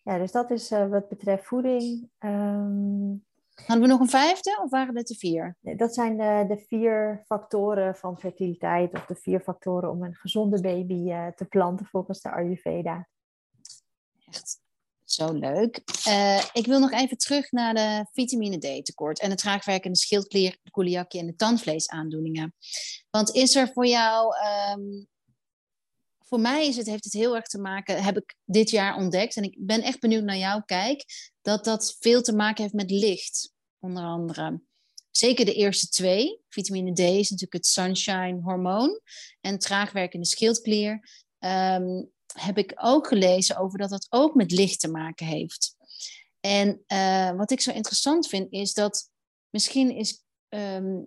ja dus dat is uh, wat betreft voeding. Um, Hadden we nog een vijfde of waren het de vier? Dat zijn de, de vier factoren van fertiliteit of de vier factoren om een gezonde baby uh, te planten volgens de Ayurveda. Echt zo leuk. Uh, ik wil nog even terug naar de vitamine D tekort en het traagwerkende schildklier, de celiakie en de tandvleesaandoeningen. Want is er voor jou um, voor mij is het, heeft het heel erg te maken, heb ik dit jaar ontdekt, en ik ben echt benieuwd naar jouw kijk, dat dat veel te maken heeft met licht, onder andere. Zeker de eerste twee. Vitamine D is natuurlijk het sunshine hormoon en traagwerkende schildklier. Um, heb ik ook gelezen over dat dat ook met licht te maken heeft. En uh, wat ik zo interessant vind is dat misschien is um,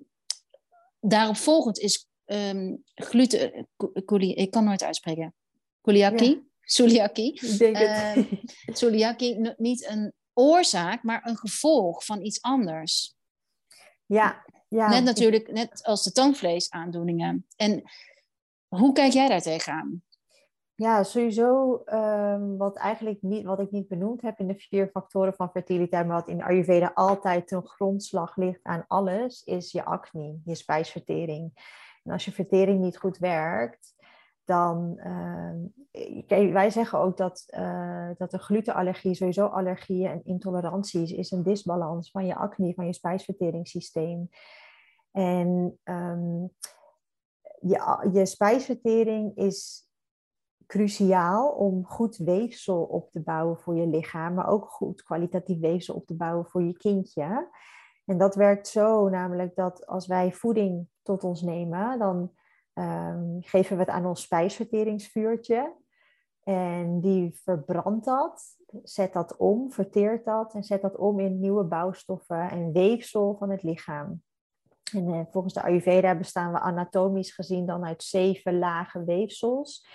daarop volgend is um, gluten, coli, ik kan nooit uitspreken. Celiakie, ja. celiakie. [LAUGHS] Ik denk het. Um, celiakie niet een oorzaak, maar een gevolg van iets anders. Ja, ja. Net natuurlijk, net als de tandvleesaandoeningen. En hoe kijk jij daar tegenaan? Ja, sowieso um, wat, eigenlijk niet, wat ik niet benoemd heb in de vier factoren van fertiliteit, maar wat in Ayurveda altijd ten grondslag ligt aan alles, is je acne, je spijsvertering. En als je vertering niet goed werkt, dan. Uh, wij zeggen ook dat, uh, dat de glutenallergie, sowieso allergieën en intoleranties, is een disbalans van je acne, van je spijsverteringssysteem. En je, je spijsvertering is cruciaal om goed weefsel op te bouwen voor je lichaam, maar ook goed kwalitatief weefsel op te bouwen voor je kindje. En dat werkt zo namelijk dat als wij voeding tot ons nemen, dan ehm, geven we het aan ons spijsverteringsvuurtje. En die verbrandt dat, zet dat om, verteert dat en zet dat om in nieuwe bouwstoffen en weefsel van het lichaam. En eh, volgens de Ayurveda bestaan we anatomisch gezien dan uit zeven lage weefsels.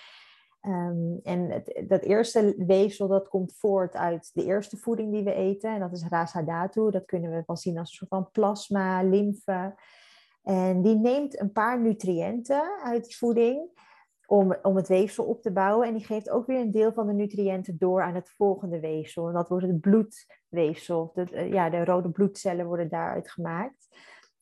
Ehm, en dat eerste weefsel dat komt voort uit de eerste voeding die we eten. En dat is rasa dhatu. Dat kunnen we wel zien als een soort van plasma, lymfe. En die neemt een paar nutriënten uit die voeding om, om het weefsel op te bouwen. En die geeft ook weer een deel van de nutriënten door aan het volgende weefsel. En dat wordt het bloedweefsel. Eh, ja, de rode bloedcellen worden daaruit gemaakt.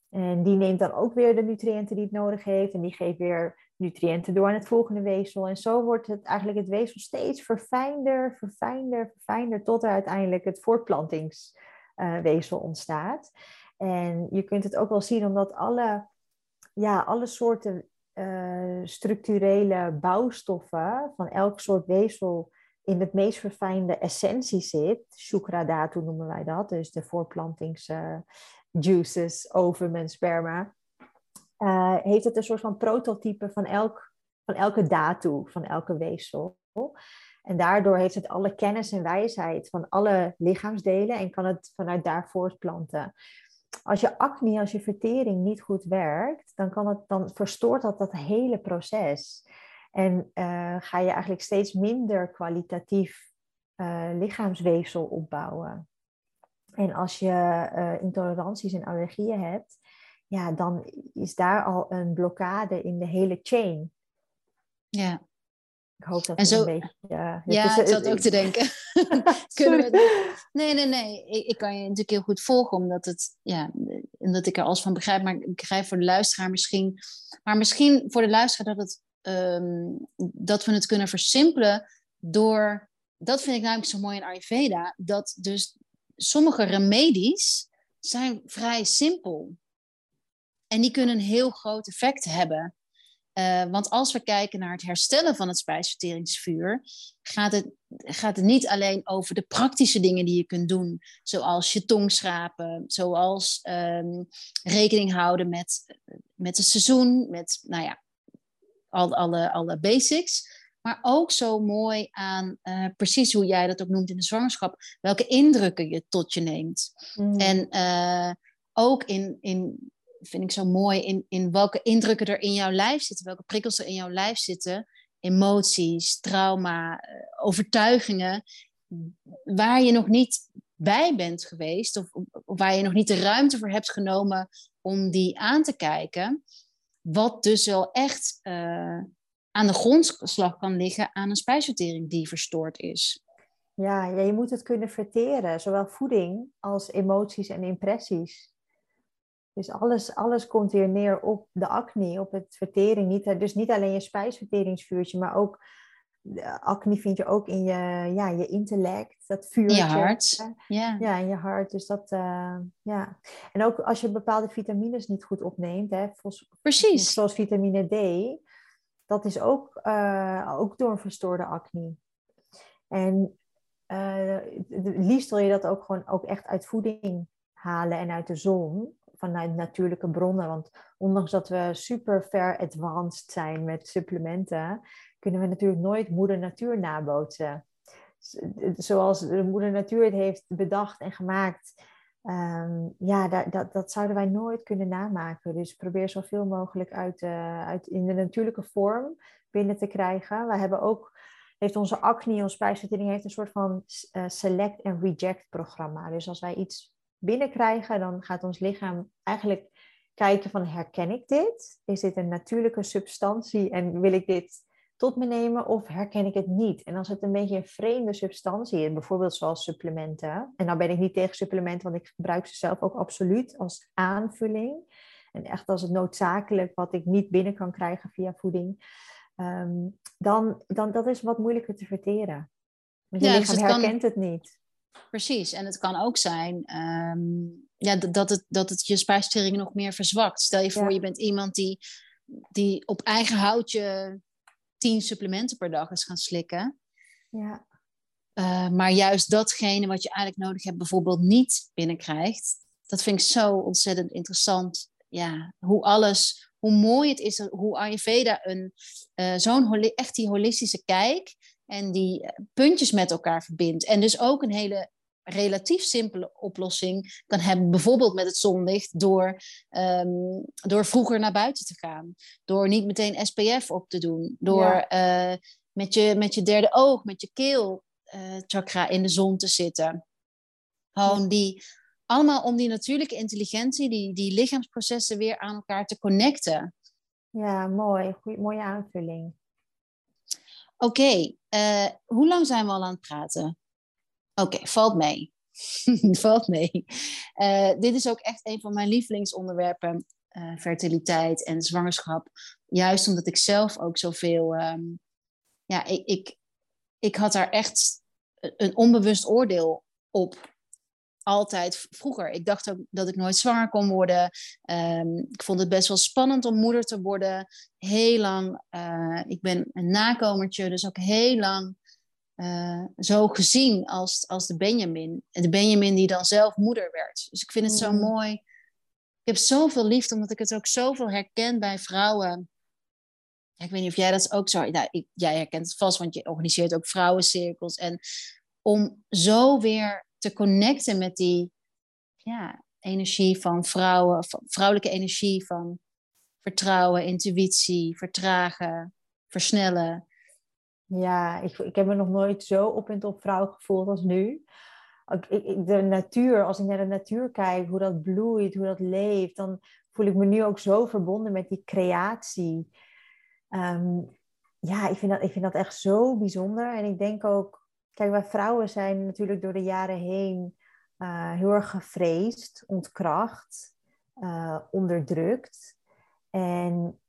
En die neemt dan ook weer de nutriënten die het nodig heeft. En die geeft weer nutriënten door aan het volgende weefsel. En zo wordt het eigenlijk het weefsel steeds verfijnder, verfijnder, verfijnder, tot er uiteindelijk het voortplantingsweefsel ontstaat. En je kunt het ook wel zien omdat alle, ja, alle soorten uh, structurele bouwstoffen van elk soort weefsel in het meest verfijnde essentie zit. Shukra noemen wij dat, dus de voorplantingsjuices, ovum en sperma. Uh, heeft het een soort van prototype van, elk, van elke datu, van elke weefsel. En daardoor heeft het alle kennis en wijsheid van alle lichaamsdelen en kan het vanuit daar voortplanten als je acne, als je vertering niet goed werkt, dan, kan het, dan verstoort dat dat hele proces. En uh, ga je eigenlijk steeds minder kwalitatief uh, lichaamsweefsel opbouwen. En als je intoleranties en allergieën hebt, ja, dan is daar al een blokkade in de hele chain. Ja. Ik hoop dat en zo, een beetje... Ja, ja ik zat ook te denken. [LAUGHS] Kunnen we het... Nee, nee, nee. Ik, ik, kan je natuurlijk heel goed volgen, omdat, het, ja, omdat ik er alles van begrijp. Maar ik begrijp voor de luisteraar misschien... Maar misschien voor de luisteraar dat, het, um, dat we het kunnen versimpelen door... Dat vind ik namelijk zo mooi in Ayurveda. Dat dus sommige remedies zijn vrij simpel. En die kunnen een heel groot effect hebben. Uh, want als we kijken naar het herstellen van het spijsverteringsvuur, gaat het, gaat het niet alleen over de praktische dingen die je kunt doen, zoals je tong schrapen, zoals um, rekening houden met, met het seizoen, met nou ja, al, alle, alle basics. Maar ook zo mooi aan uh, precies hoe jij dat ook noemt in de zwangerschap, welke indrukken je tot je neemt. Mm. En uh, ook in, in vind ik zo mooi, in, in welke indrukken er in jouw lijf zitten, welke prikkels er in jouw lijf zitten, emoties, trauma, eh, overtuigingen, waar je nog niet bij bent geweest of, waar je nog niet de ruimte voor hebt genomen om die aan te kijken, wat dus wel echt uh, aan de grondslag kan liggen aan een spijsvertering die verstoord is. Ja, je moet het kunnen verteren, zowel voeding als emoties en impressies. Dus alles, alles komt weer neer op de acne, op het vertering. Niet, dus niet alleen je spijsverteringsvuurtje, maar ook acne vind je ook in je, ja, je intellect, dat vuurtje. Je hart. Ja. ja, in je hart. Dus dat, uh, ja. En ook als je bepaalde vitamines niet goed opneemt, hè, Precies. zoals vitamine D, dat is ook, uh, ook door een verstoorde acne. En uh, liefst wil je dat ook gewoon ook echt uit voeding halen en uit de zon vanuit natuurlijke bronnen. Want ondanks dat we super ver advanced zijn met supplementen, kunnen we natuurlijk nooit moeder natuur nabootsen. Zoals de moeder natuur het heeft bedacht en gemaakt. Um, ja, dat, dat, dat, zouden wij nooit kunnen namaken. Dus probeer zoveel mogelijk uit, uh, uit in de natuurlijke vorm binnen te krijgen. We hebben ook, heeft onze acne, onze spijsvertering, heeft een soort van uh, select en reject programma. Dus als wij iets binnenkrijgen, dan gaat ons lichaam eigenlijk kijken van herken ik dit? Is dit een natuurlijke substantie en wil ik dit tot me nemen of herken ik het niet? En als het een beetje een vreemde substantie is, bijvoorbeeld zoals supplementen, en nou ben ik niet tegen supplementen, want ik gebruik ze zelf ook absoluut als aanvulling. En echt als het noodzakelijk wat ik niet binnen kan krijgen via voeding, um, dan, dan dat is wat moeilijker te verteren. Want je ja, lichaam dus het herkent kan... het niet. Precies, en het kan ook zijn um, ja, dat, het, dat het je spijsvertering nog meer verzwakt. Stel je voor, je bent iemand die die op eigen houtje tien supplementen per dag is gaan slikken. Ja. Uh, maar juist datgene wat je eigenlijk nodig hebt, bijvoorbeeld niet binnenkrijgt. Dat vind ik zo ontzettend interessant. Ja, hoe alles, hoe mooi het is, hoe Ayurveda een, uh, zo'n echt die holistische kijk en die eh, puntjes met elkaar verbindt. En dus ook een hele relatief simpele oplossing kan hebben, bijvoorbeeld met het zonlicht, door, um, door vroeger naar buiten te gaan. Door niet meteen SPF op te doen. Door uh, met, je, met je derde oog, met je keel uh, chakra in de zon te zitten. Gewoon die, allemaal om die natuurlijke intelligentie, die, die lichaamsprocessen weer aan elkaar te connecten. Ja, mooi. Goeie, mooie aanvulling. Oké, okay, uh, hoe lang zijn we al aan het praten? Oké, valt mee. [LAUGHS] valt mee. Uh, dit is ook echt een van mijn lievelingsonderwerpen, uh, fertiliteit en zwangerschap. Juist omdat ik zelf ook zoveel. Um, ja, ik, ik, ik had daar echt een onbewust oordeel op. Altijd vroeger. Ik dacht ook dat ik nooit zwanger kon worden. Um, ik vond het best wel spannend om moeder te worden. Heel lang. Uh, ik ben een nakomertje, dus ook heel lang uh, zo gezien als, als de Benjamin. De Benjamin die dan zelf moeder werd. Dus ik vind het zo Mm. mooi. Ik heb zoveel liefde, omdat ik het ook zoveel herken bij vrouwen. Ja, ik weet niet of jij dat ook zo... Nou, ik, jij herkent het vast, want je organiseert ook vrouwencirkels. En om zo weer te connecten met die ja, energie van vrouwen, vrouwelijke energie van vertrouwen, intuïtie, vertragen, versnellen. Ja, ik, ik heb me nog nooit zo op en top vrouw gevoeld als nu. De natuur, als ik naar de natuur kijk, hoe dat bloeit, hoe dat leeft, dan voel ik me nu ook zo verbonden met die creatie. Um, ja, ik vind, dat, ik vind dat echt zo bijzonder. En ik denk ook, kijk, wij vrouwen zijn natuurlijk door de jaren heen uh, heel erg gevreesd, ontkracht, uh, onderdrukt. En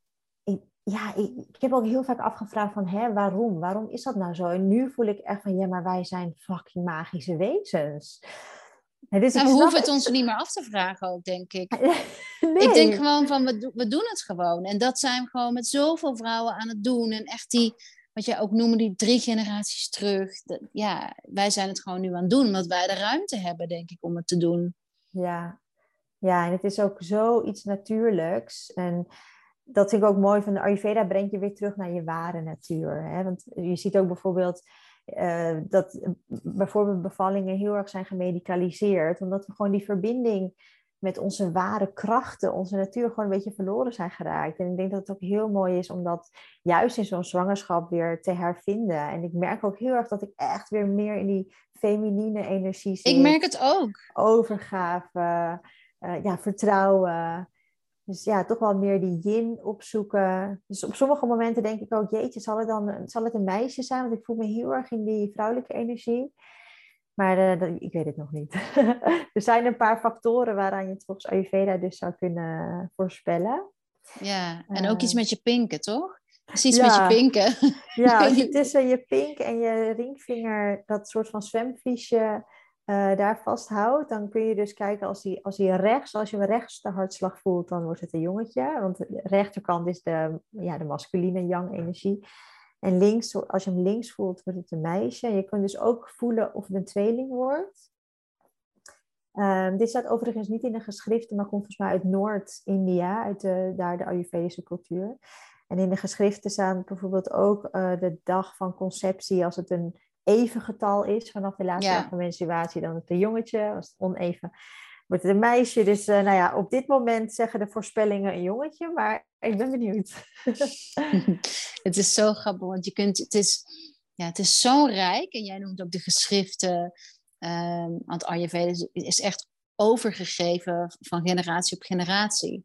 ik, ja, ik, ik, heb ook heel vaak afgevraagd van, hè, waarom? Waarom is dat nou zo? En nu voel ik echt van, ja, maar wij zijn fucking magische wezens. En dus nou, we hoeven het ons niet meer af te vragen ook, denk ik. [LAUGHS] nee. Ik denk gewoon van, we, we doen het gewoon. En dat zijn we gewoon met zoveel vrouwen aan het doen. En echt die, wat jij ook noemde, die drie generaties terug. Ja, wij zijn het gewoon nu aan het doen, omdat wij de ruimte hebben, denk ik, om het te doen. Ja, ja en het is ook zoiets natuurlijks. En dat vind ik ook mooi van de Ayurveda brengt je weer terug naar je ware natuur. Hè? Want je ziet ook bijvoorbeeld uh, dat bijvoorbeeld bevallingen heel erg zijn gemedicaliseerd, omdat we gewoon die verbinding met onze ware krachten, onze natuur gewoon een beetje verloren zijn geraakt. En ik denk dat het ook heel mooi is om dat juist in zo'n zwangerschap weer te hervinden. En ik merk ook heel erg dat ik echt weer meer in die feminine energie zit. Ik merk het ook. Overgave, uh, ja, vertrouwen. Dus ja, toch wel meer die yin opzoeken. Dus op sommige momenten denk ik ook, jeetje, zal het dan zal het een meisje zijn? Want ik voel me heel erg in die vrouwelijke energie. Maar uh, dat, ik weet het nog niet. [LAUGHS] er zijn een paar factoren waaraan je het volgens Ayurveda dus zou kunnen voorspellen. Ja, en ook iets met je pinken, toch? Precies ja. met je pinken. [LAUGHS] ja, als je tussen je pink en je ringvinger dat soort van zwemvliesje uh, daar vasthoudt, dan kun je dus kijken als hij als die rechts, als je hem rechts de hartslag voelt, dan wordt het een jongetje. Want de rechterkant is de, ja, de masculine yang energie. En links, als je hem links voelt, wordt het een meisje. Je kunt dus ook voelen of het een tweeling wordt. Um, dit staat overigens niet in de geschriften, maar komt volgens mij uit Noord-India, uit de, daar de Ayurvedische cultuur. En in de geschriften staan bijvoorbeeld ook uh, de dag van conceptie, als het een even getal is vanaf de laatste Ja. dag van menstruatie, dan het een jongetje. Als het oneven wordt het een meisje. Dus uh, nou ja, op dit moment zeggen de voorspellingen een jongetje, maar ik ben benieuwd. [LAUGHS] [LAUGHS] het is zo grappig, want je kunt, het is, ja, het is zo rijk. En jij noemt ook de geschriften, um, want Ayurveda is, is echt overgegeven van generatie op generatie.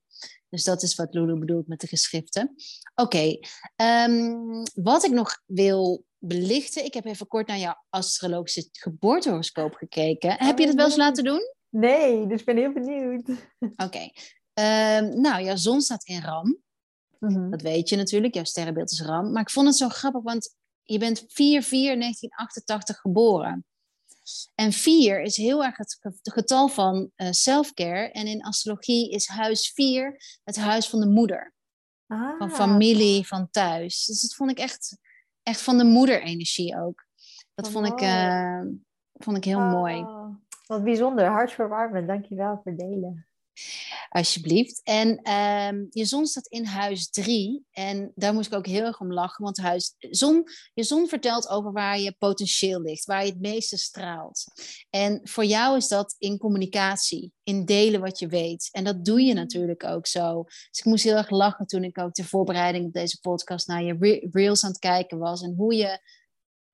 Dus dat is wat Lulu bedoelt met de geschriften. Oké, okay. um, wat ik nog wil belichten. Ik heb even kort naar jouw astrologische geboortehoroscoop gekeken. Oh, heb je dat wel eens laten doen? Nee, dus ik ben heel benieuwd. Oké. Okay. Um, nou, jouw zon staat in Ram. Mm -hmm. Dat weet je natuurlijk. Jouw sterrenbeeld is Ram. Maar ik vond het zo grappig, want je bent 4-4-1988 geboren. En 4 is heel erg het getal van uh, self-care. En in astrologie is huis 4 het huis van de moeder. Ah, van familie, van thuis. Dus dat vond ik echt, echt van de moederenergie ook. Dat Wat vond ik, eh, vond ik heel mooi. Wat bijzonder, hartverwarmend. Dankjewel voor delen. Alsjeblieft. En ehm, je zon staat in huis drie. En daar moest ik ook heel erg om lachen. Want huis, zon, je zon vertelt over waar je potentieel ligt. Waar je het meeste straalt. En voor jou is dat in communicatie. In delen wat je weet. En dat doe je natuurlijk ook zo. Dus ik moest heel erg lachen toen ik ook de voorbereiding op deze podcast naar je re- reels aan het kijken was. En hoe je...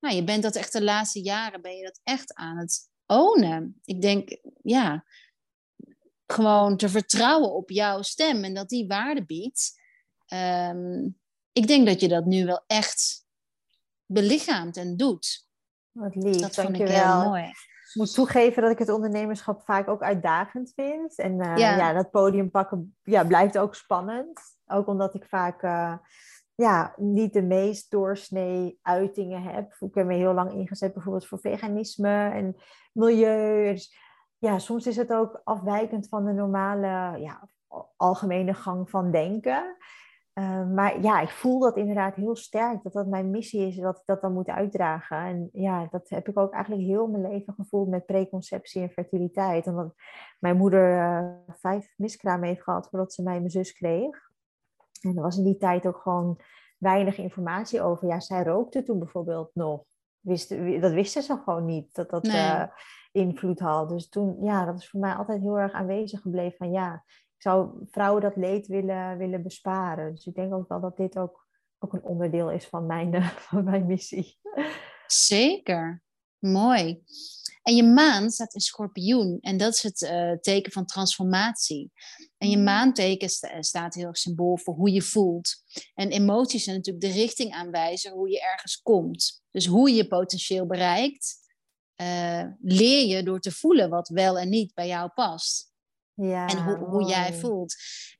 Nou, je bent dat echt de laatste jaren ben je dat echt aan het ownen. Ik denk, ja, gewoon te vertrouwen op jouw stem en dat die waarde biedt. Ehm, ik denk dat je dat nu wel echt belichaamt en doet. Wat lief, Dat vond ik heel mooi. Ik moet toegeven dat ik het ondernemerschap vaak ook uitdagend vind. En eh, Ja. ja. dat podium pakken ja, blijft ook spannend. Ook omdat ik vaak eh, ja, niet de meest doorsnee uitingen heb. Ik heb me heel lang ingezet bijvoorbeeld voor veganisme en milieu. Dus ja, soms is het ook afwijkend van de normale ja, algemene gang van denken. Uh, maar ja, ik voel dat inderdaad heel sterk, dat dat mijn missie is, dat ik dat dan moet uitdragen. En ja, dat heb ik ook eigenlijk heel mijn leven gevoeld met preconceptie en fertiliteit. Omdat mijn moeder uh, vijf miskramen heeft gehad voordat ze mij mijn zus kreeg. En er was in die tijd ook gewoon weinig informatie over. Ja, zij rookte toen bijvoorbeeld nog. Wist, dat wisten ze gewoon niet, dat dat nee. uh, invloed had. Dus toen, ja, dat is voor mij altijd heel erg aanwezig gebleven van ja, ik zou vrouwen dat leed willen, willen besparen. Dus ik denk ook wel dat dit ook, ook een onderdeel is van mijn, uh, [LAUGHS] van mijn missie. Zeker, mooi. En je maan staat in schorpioen en dat is het uh, teken van transformatie. En je maanteken sta, staat heel erg symbool voor hoe je voelt. En emoties zijn natuurlijk de richting aanwijzen hoe je ergens komt. Dus hoe je potentieel bereikt, uh, leer je door te voelen wat wel en niet bij jou past. Ja, en hoe, hoe jij voelt.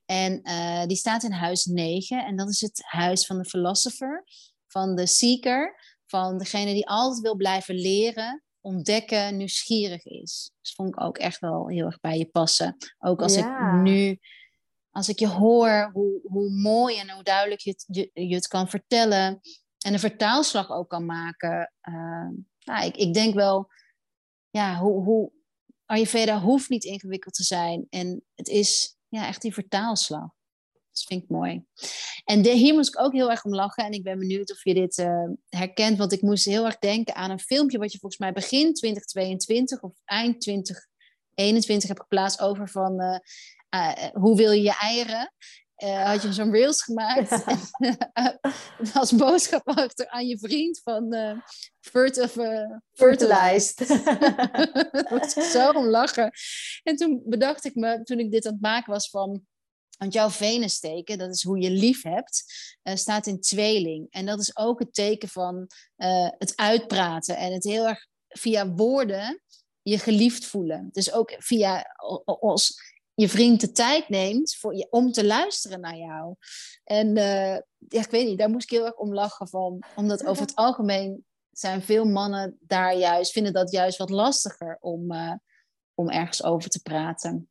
En uh, die staat in huis 9 en dat is het huis van de philosopher, van de seeker, van degene die altijd wil blijven leren, ontdekken, nieuwsgierig is. Dus vond ik ook echt wel heel erg bij je passen. Ook als ja. ik nu, als ik je hoor hoe, hoe mooi en hoe duidelijk je het, je, je het kan vertellen en een vertaalslag ook kan maken. Uh, nou, ik, ik denk wel, ja, hoe, hoe Ayurveda hoeft niet ingewikkeld te zijn. En het is ja, echt die vertaalslag. Dat vind ik mooi. En de, hier moest ik ook heel erg om lachen. En ik ben benieuwd of je dit uh, herkent. Want ik moest heel erg denken aan een filmpje... wat je volgens mij begin 2022 of eind 2021 hebt geplaatst... over van uh, uh, hoe wil je je eieren... Had je zo'n reels gemaakt. [LAUGHS] als boodschap achter aan je vriend van fertilized. [LAUGHS] Daar moest ik zo om lachen. En toen bedacht ik me, toen ik dit aan het maken was van... Want jouw venusteken, dat is hoe je lief hebt, staat in tweeling. En dat is ook het teken van het uitpraten. En het heel erg via woorden je geliefd voelen. Dus ook via... Als, je vriend de tijd neemt voor je, om te luisteren naar jou. En uh, ja, ik weet niet, daar moest ik heel erg om lachen van. Omdat over het algemeen zijn veel mannen daar juist, vinden dat juist wat lastiger om, om ergens over te praten.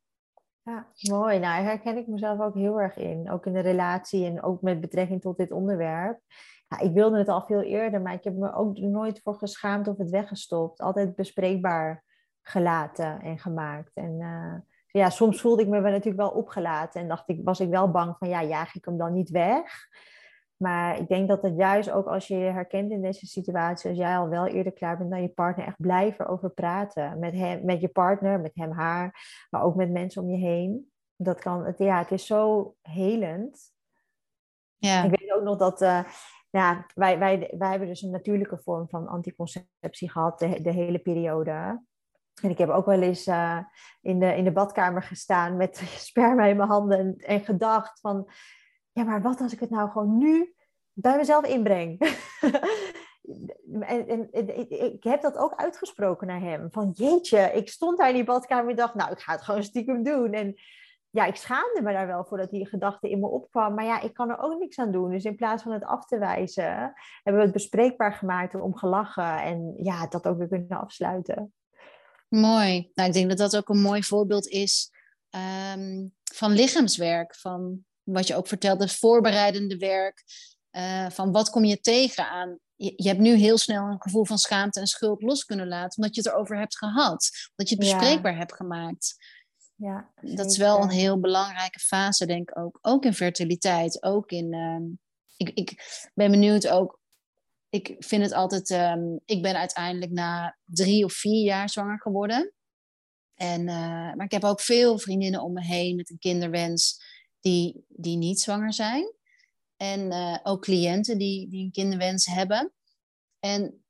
Ja, mooi. Nou, daar herken ik mezelf ook heel erg in. Ook in de relatie en ook met betrekking tot dit onderwerp. Ja, ik wilde het al veel eerder, maar ik heb me ook nooit voor geschaamd of het weggestopt. Altijd bespreekbaar gelaten en gemaakt. En uh, ja, soms voelde ik me natuurlijk wel opgelaten en dacht ik, was ik wel bang van, ja, jaag ik hem dan niet weg? Maar ik denk dat het juist ook als je je herkent in deze situatie, als jij al wel eerder klaar bent dan je partner, echt blijven over praten. Met, hem, met je partner, met hem, haar, maar ook met mensen om je heen. Dat kan, het, ja, het is zo helend. Ja. Ik weet ook nog dat, uh, ja, wij, wij, wij hebben dus een natuurlijke vorm van anticonceptie gehad de, de hele periode. En ik heb ook wel eens uh, in, de, in de badkamer gestaan met [LAUGHS] sperma in mijn handen en, en, gedacht van, ja, maar wat als ik het nou gewoon nu bij mezelf inbreng? [LAUGHS] en, en, ik, heb dat ook uitgesproken naar hem. Van jeetje, ik stond daar in die badkamer en dacht, nou, ik ga het gewoon stiekem doen. En ja, ik schaamde me daar wel voor dat die gedachte in me opkwam. Maar ja, ik kan er ook niks aan doen. Dus in plaats van het af te wijzen, hebben we het bespreekbaar gemaakt om gelachen. En ja, dat ook weer kunnen afsluiten. Mooi. Nou, ik denk dat dat ook een mooi voorbeeld is um, van lichaamswerk. Van wat je ook vertelde, voorbereidende werk. Uh, van wat kom je tegen aan? Je, je, hebt nu heel snel een gevoel van schaamte en schuld los kunnen laten, omdat je het erover hebt gehad, dat je het bespreekbaar hebt gemaakt. Ja, dat is wel een heel belangrijke fase, denk ik ook. Ook in fertiliteit, ook in. Uh, ik, ik ben benieuwd ook. Ik vind het altijd. Um, ik ben uiteindelijk na drie of vier jaar zwanger geworden. En, uh, maar ik heb ook veel vriendinnen om me heen met een kinderwens die, die niet zwanger zijn. En uh, ook cliënten die, die een kinderwens hebben. En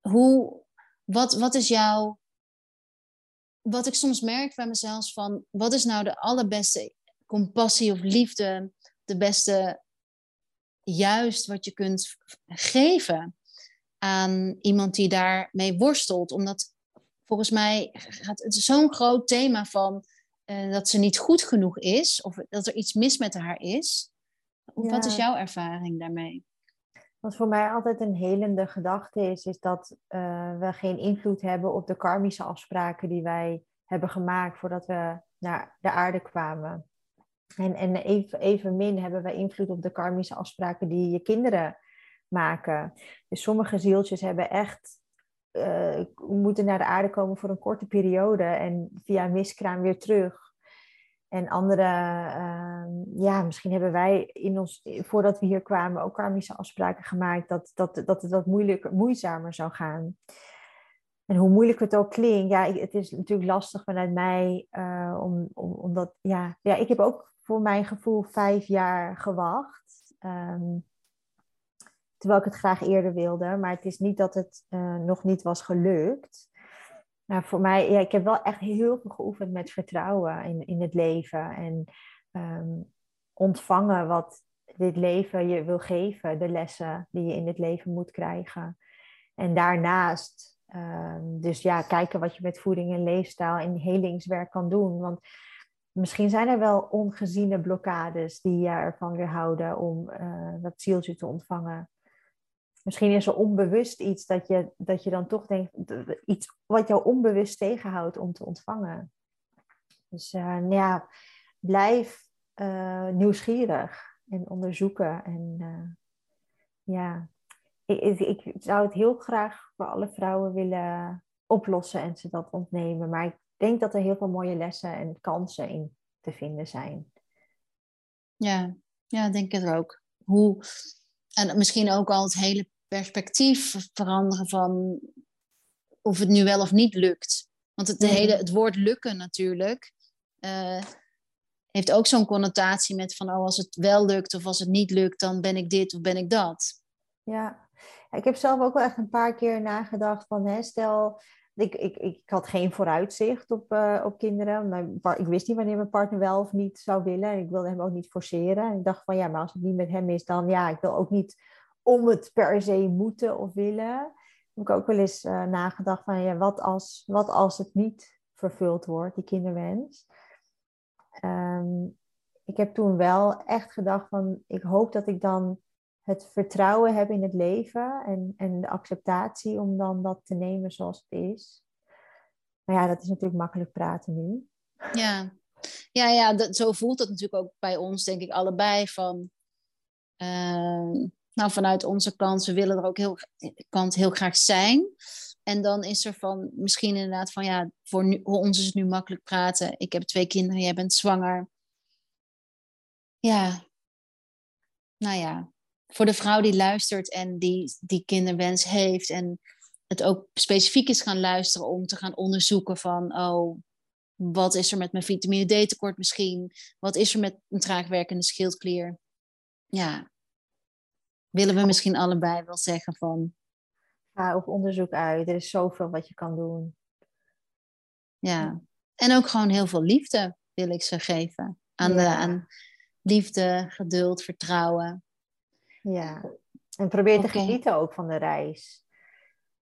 hoe, wat, wat is jouw. Wat ik soms merk bij mezelf van wat is nou de allerbeste compassie of liefde, de beste juist wat je kunt geven aan iemand die daarmee worstelt. Omdat volgens mij gaat het zo'n groot thema van uh, dat ze niet goed genoeg is of dat er iets mis met haar is. Wat is jouw ervaring daarmee? Wat voor mij altijd een helende gedachte is, is dat uh, we geen invloed hebben op de karmische afspraken die wij hebben gemaakt voordat we naar de aarde kwamen. En, en even, evenmin hebben wij invloed op de karmische afspraken die je kinderen maken. Dus sommige zieltjes hebben echt uh, moeten naar de aarde komen voor een korte periode en via miskraam weer terug. En andere, uh, ja, misschien hebben wij in ons, voordat we hier kwamen, ook karmische afspraken gemaakt dat, dat, dat het wat moeilijker, moeizamer zou gaan. En hoe moeilijk het ook klinkt, ja, het is natuurlijk lastig vanuit mij, uh, om, om, omdat, ja, ja, ik heb ook voor mijn gevoel vijf jaar gewacht. Um, terwijl ik het graag eerder wilde, maar het is niet dat het uh, nog niet was gelukt. Nou, voor mij, ja, ik heb wel echt heel veel geoefend met vertrouwen in, in het leven. En um, ontvangen wat dit leven je wil geven, de lessen die je in dit leven moet krijgen. En daarnaast, um, dus ja, kijken wat je met voeding en leefstijl en helingswerk kan doen. Want misschien zijn er wel ongeziene blokkades die je ervan weerhouden om uh, dat zieltje te ontvangen misschien is er onbewust iets dat je, dat je dan toch denkt, iets wat jou onbewust tegenhoudt om te ontvangen. Dus uh, nou ja, blijf uh, nieuwsgierig en onderzoeken. En uh, ja, ik, ik, ik, zou het heel graag voor alle vrouwen willen oplossen en ze dat ontnemen. Maar ik denk dat er heel veel mooie lessen en kansen in te vinden zijn. Ja, ja denk ik ook. Hoe, en misschien ook al het hele perspectief veranderen van of het nu wel of niet lukt. Want het, hele, het woord lukken natuurlijk uh, heeft ook zo'n connotatie met van oh, als het wel lukt of als het niet lukt, dan ben ik dit of ben ik dat. Ja, ik heb zelf ook wel echt een paar keer nagedacht van hè, stel, ik, ik, ik had geen vooruitzicht op, uh, op kinderen. Mijn, ik wist niet wanneer mijn partner wel of niet zou willen. En ik wilde hem ook niet forceren. En ik dacht van ja, maar als het niet met hem is, dan ja, ik wil ook niet om het per se moeten of willen. Heb ik ook wel eens uh, nagedacht van ja, wat als, wat als het niet vervuld wordt, die kinderwens. Um, ik heb toen wel echt gedacht van ik hoop dat ik dan het vertrouwen heb in het leven en, en de acceptatie om dan dat te nemen zoals het is. Maar ja, dat is natuurlijk makkelijk praten nu. Ja, ja, ja dat, zo voelt het natuurlijk ook bij ons, denk ik, allebei. Van, uh, nou, vanuit onze kant, we willen er ook heel, kant heel graag zijn. En dan is er van misschien inderdaad van ja, voor, nu, voor ons is het nu makkelijk praten. Ik heb twee kinderen, jij bent zwanger. Ja, nou ja, voor de vrouw die luistert en die, die kinderwens heeft en het ook specifiek is gaan luisteren om te gaan onderzoeken van, oh, wat is er met mijn vitamine D tekort misschien? Wat is er met een traagwerkende schildklier? Ja, willen we misschien allebei wel zeggen van. Ga op onderzoek uit. Er is zoveel wat je kan doen. Ja. En ook gewoon heel veel liefde wil ik ze geven. Aan, de, aan liefde, geduld, vertrouwen. Ja. En probeer te genieten ook van de reis.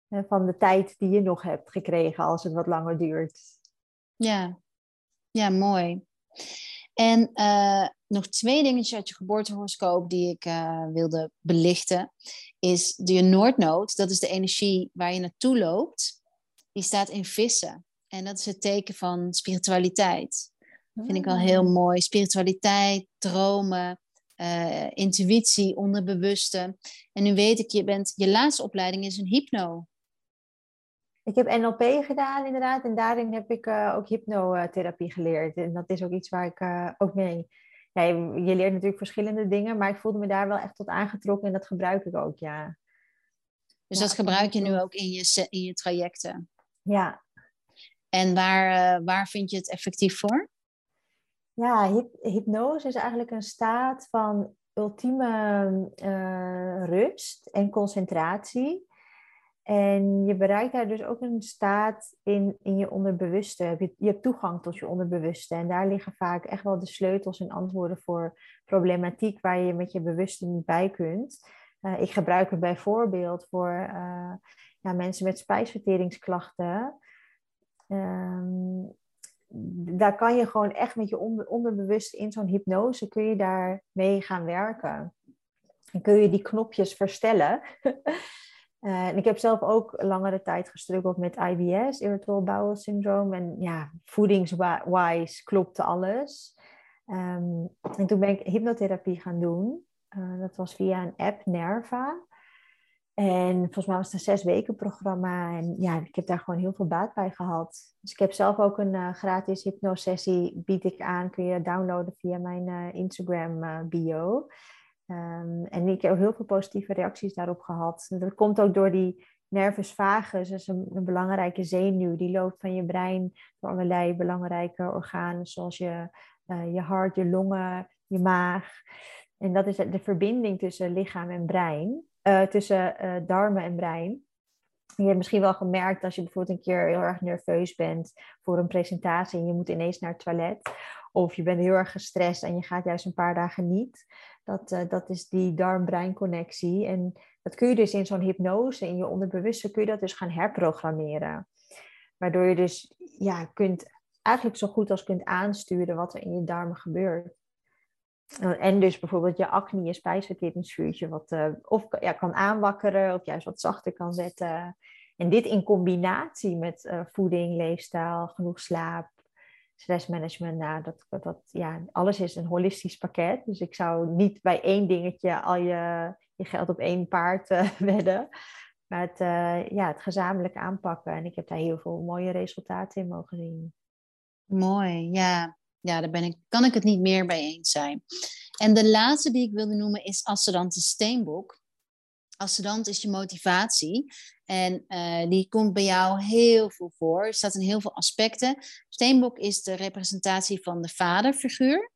Van de tijd die je nog hebt gekregen als het wat langer duurt. Ja, ja mooi. En uh, nog twee dingetjes uit je geboortehoroscoop die ik uh, wilde belichten. Is de Noordnood, dat is de energie waar je naartoe loopt. Die staat in vissen. En dat is het teken van spiritualiteit. Vind ik al heel mooi. Spiritualiteit, dromen, uh, intuïtie, onderbewuste. En nu weet ik, je, bent, je laatste opleiding is een hypno. Ik heb NLP gedaan inderdaad en daarin heb ik uh, ook hypnotherapie geleerd. En dat is ook iets waar ik uh, ook mee... Ja, je, je, leert natuurlijk verschillende dingen, maar ik voelde me daar wel echt tot aangetrokken en dat gebruik ik ook, ja. Dus dat gebruik je nu ook in je, in je trajecten? Ja. En waar, waar vind je het effectief voor? Ja, hypnose is eigenlijk een staat van ultieme uh, rust en concentratie. En je bereikt daar dus ook een staat in, in je onderbewuste. Je, hebt toegang tot je onderbewuste. En daar liggen vaak echt wel de sleutels en antwoorden voor problematiek waar je met je bewuste niet bij kunt. Uh, ik gebruik het bijvoorbeeld voor uh, ja, mensen met spijsverteringsklachten. Um, daar kan je gewoon echt met je onder, onderbewust in zo'n hypnose, kun je daar mee gaan werken. En kun je die knopjes verstellen. [LAUGHS] en ik heb zelf ook langere tijd gestruggeld met IBS, irritable bowel syndroom. En ja, voedingswise klopte alles. Um, en toen ben ik hypnotherapie gaan doen. Uh, dat was via een app, Nerva. En volgens mij was het een zes weken programma. En ja, ik heb daar gewoon heel veel baat bij gehad. Dus ik heb zelf ook een uh, gratis hypnosessie, bied ik aan. Kun je downloaden via mijn uh, Instagram uh, bio. Um, en ik heb heel veel positieve reacties daarop gehad. Dat komt ook door die nervus vagus. Dat is een, een, belangrijke zenuw. Die loopt van je brein door allerlei belangrijke organen. Zoals je, je hart, je longen, je maag. En dat is de verbinding tussen lichaam en brein. Eh, tussen uh, darmen en brein. Je hebt misschien wel gemerkt als je bijvoorbeeld een keer heel erg nerveus bent voor een presentatie en je moet ineens naar het toilet. Of je bent heel erg gestrest en je gaat juist een paar dagen niet. Dat, uh, dat is die darm-brein connectie. En dat kun je dus in zo'n hypnose, in je onderbewuste, kun je dat dus gaan herprogrammeren. Waardoor je dus ja, kunt eigenlijk zo goed als kunt aansturen wat er in je darmen gebeurt. En dus bijvoorbeeld je acne, je spijsverteringsvuurtje, wat uh, of ja, kan aanwakkeren of juist wat zachter kan zetten. En dit in combinatie met uh, voeding, leefstijl, genoeg slaap, stressmanagement. Nou, dat, dat, ja, alles is een holistisch pakket. Dus ik zou niet bij één dingetje al je, je geld op één paard uh, [LAUGHS] wedden. Maar het, ja, het gezamenlijk aanpakken. En ik heb daar heel veel mooie resultaten in mogen zien. Mooi, ja ja, daar ben ik, kan ik het niet meer bij eens zijn. En de laatste die ik wilde noemen is Ascendant Steenbok. Ascendant is je motivatie. En uh, die komt bij jou heel veel voor. Er staat in heel veel aspecten. Steenbok is de representatie van de vaderfiguur.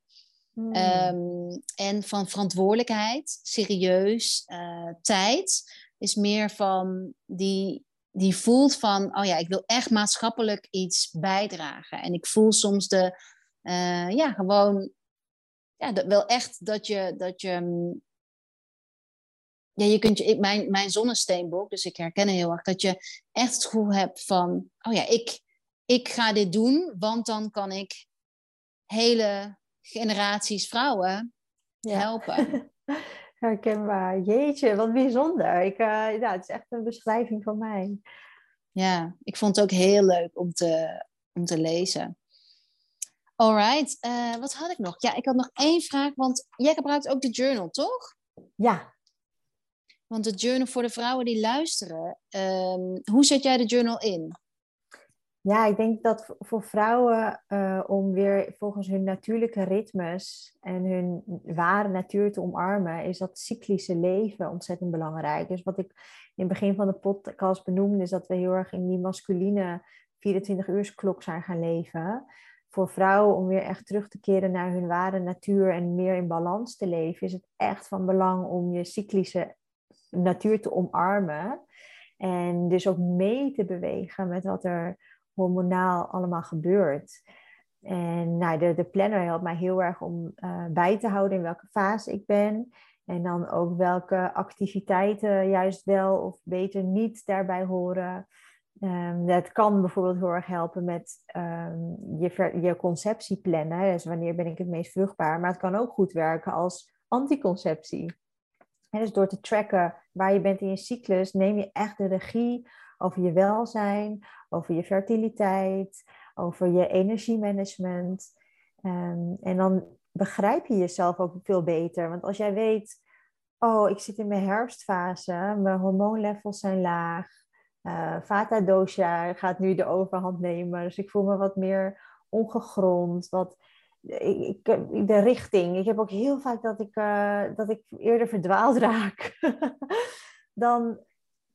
Hmm. Um, en van verantwoordelijkheid, serieus, uh, tijd. Is meer van die, die voelt van, oh ja, ik wil echt maatschappelijk iets bijdragen. En ik voel soms de, uh, ja, gewoon ja, dat, wel echt dat je, dat je mm, ja, je kunt je, mijn, mijn zonnesteenbok, dus ik herken heel erg dat je echt het gevoel hebt van, oh ja, ik, ik ga dit doen, want dan kan ik hele generaties vrouwen helpen. [LAUGHS] Herkenbaar. Jeetje, wat bijzonder. Ik, uh, ja, het is echt een beschrijving van mij. Ja, ik vond het ook heel leuk om te, om te lezen. Alright, uh, wat had ik nog? Ja, ik had nog één vraag, want jij gebruikt ook de journal, toch? Ja. Want de journal voor de vrouwen die luisteren, um, hoe zet jij de journal in? Ja, ik denk dat voor vrouwen uh, om weer volgens hun natuurlijke ritmes en hun ware natuur te omarmen, is dat cyclische leven ontzettend belangrijk. Dus wat ik in het begin van de podcast benoemde, is dat we heel erg in die masculine 24 klok zijn gaan leven voor vrouwen om weer echt terug te keren naar hun ware natuur en meer in balans te leven, is het echt van belang om je cyclische natuur te omarmen. En dus ook mee te bewegen met wat er hormonaal allemaal gebeurt. En nou, de, de planner helpt mij heel erg om uh, bij te houden in welke fase ik ben. En dan ook welke activiteiten juist wel of beter niet daarbij horen. Um, dat kan bijvoorbeeld heel erg helpen met um, je, je conceptie plannen. Dus wanneer ben ik het meest vruchtbaar. Maar het kan ook goed werken als anticonceptie. Dus door te tracken waar je bent in je cyclus, neem je echt de regie over je welzijn, over je fertiliteit, over je energiemanagement. Um, en dan begrijp je jezelf ook veel beter. Want als jij weet, oh, ik zit in mijn herfstfase, mijn hormoonlevels zijn laag, uh, Vata dosha gaat nu de overhand nemen, dus ik voel me wat meer ongegrond, wat, ik, de richting. Ik heb ook heel vaak dat ik, uh, dat ik eerder verdwaald [LAUGHS] raak. dan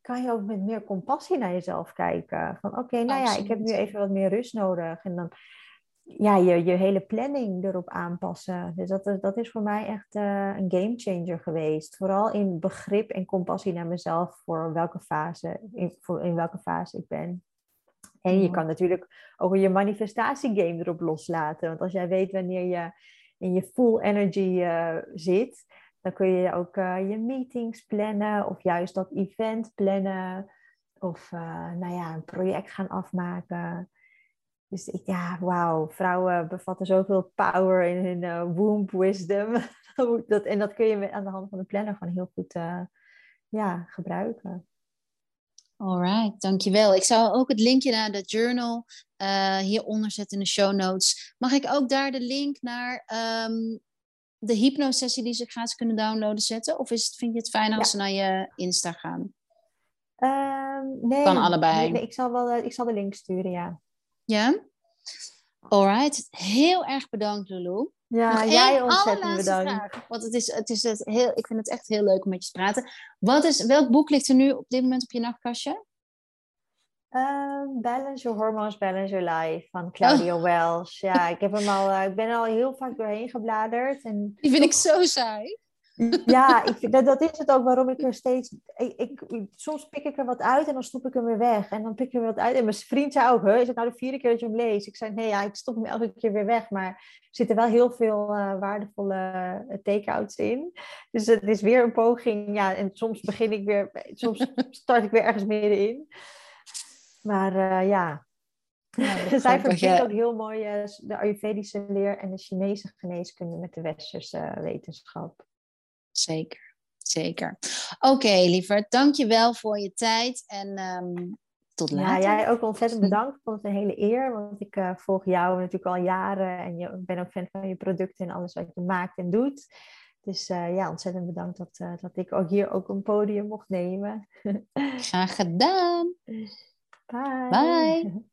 kan je ook met meer compassie naar jezelf kijken. Van oké, nou ja, ik heb nu even wat meer rust nodig. En dan ja, je, je hele planning erop aanpassen. Dus dat, is, dat is voor mij echt uh, een game changer geweest. Vooral in begrip en compassie naar mezelf voor welke fase, in, voor, in welke fase ik ben. En je kan natuurlijk ook je manifestatiegame erop loslaten. Want als jij weet wanneer je in je full energy uh, zit, dan kun je ook uh, je meetings plannen of juist dat event plannen. Of nou ja, een project gaan afmaken. Dus ik, ja, wauw, vrouwen bevatten zoveel power in hun uh, womb wisdom. [LAUGHS] dat, en dat kun je aan de hand van de planner gewoon heel goed ja, gebruiken. Alright, dankjewel. Ik zal ook het linkje naar de journal uh, hieronder zetten in de show notes. Mag ik ook daar de link naar um, de hypnosessie die ze gratis kunnen downloaden zetten? Of is het, vind je het fijn als ze naar je Insta gaan? Um, nee, kan allebei. Nee, ik, zal wel, ik zal de link sturen, ja. Ja? Alright, heel erg bedankt Lulu. Ja, Nog jij ontzettend bedankt. Vraag, want het is, het is het heel, ik vind het echt heel leuk om met je te praten. Wat is, welk boek ligt er nu op dit moment op je nachtkastje? Um, balance Your Hormones, Balance Your Life van Claudia oh. Wells. Ja, ik, heb hem al, uh, ik ben er al heel vaak doorheen gebladerd. En Die vind ik zo saai. Ja, ik, dat, dat, is het ook waarom ik er steeds. Ik, ik, soms pik ik er wat uit en dan stop ik hem weer weg. En dan pik ik er wat uit. En mijn vriend zei ook: Is het nou de vierde keer dat je hem leest? Ik zei: Nee, ja, ik stop hem elke keer weer weg. Maar er zitten wel heel veel uh, waardevolle uh, take-outs in. Dus het is weer een poging. Ja, en soms begin ik weer. Soms start ik weer ergens middenin. Maar uh, ja. ja Zij [LAUGHS] verbindt ook heel mooi de Ayurvedische leer en de Chinese geneeskunde met de westerse wetenschap. Zeker, zeker. Oké, okay, lieverd, dankjewel voor je tijd en um, tot later. Ja, jij ook ontzettend bedankt. Ik vond het een hele eer, want ik uh, volg jou natuurlijk al jaren en je, ik ben ook fan van je producten en alles wat je maakt en doet. Dus uh, ja, ontzettend bedankt dat, uh, dat ik ook hier ook een podium mocht nemen. [LAUGHS] Graag gedaan. Bye. Bye.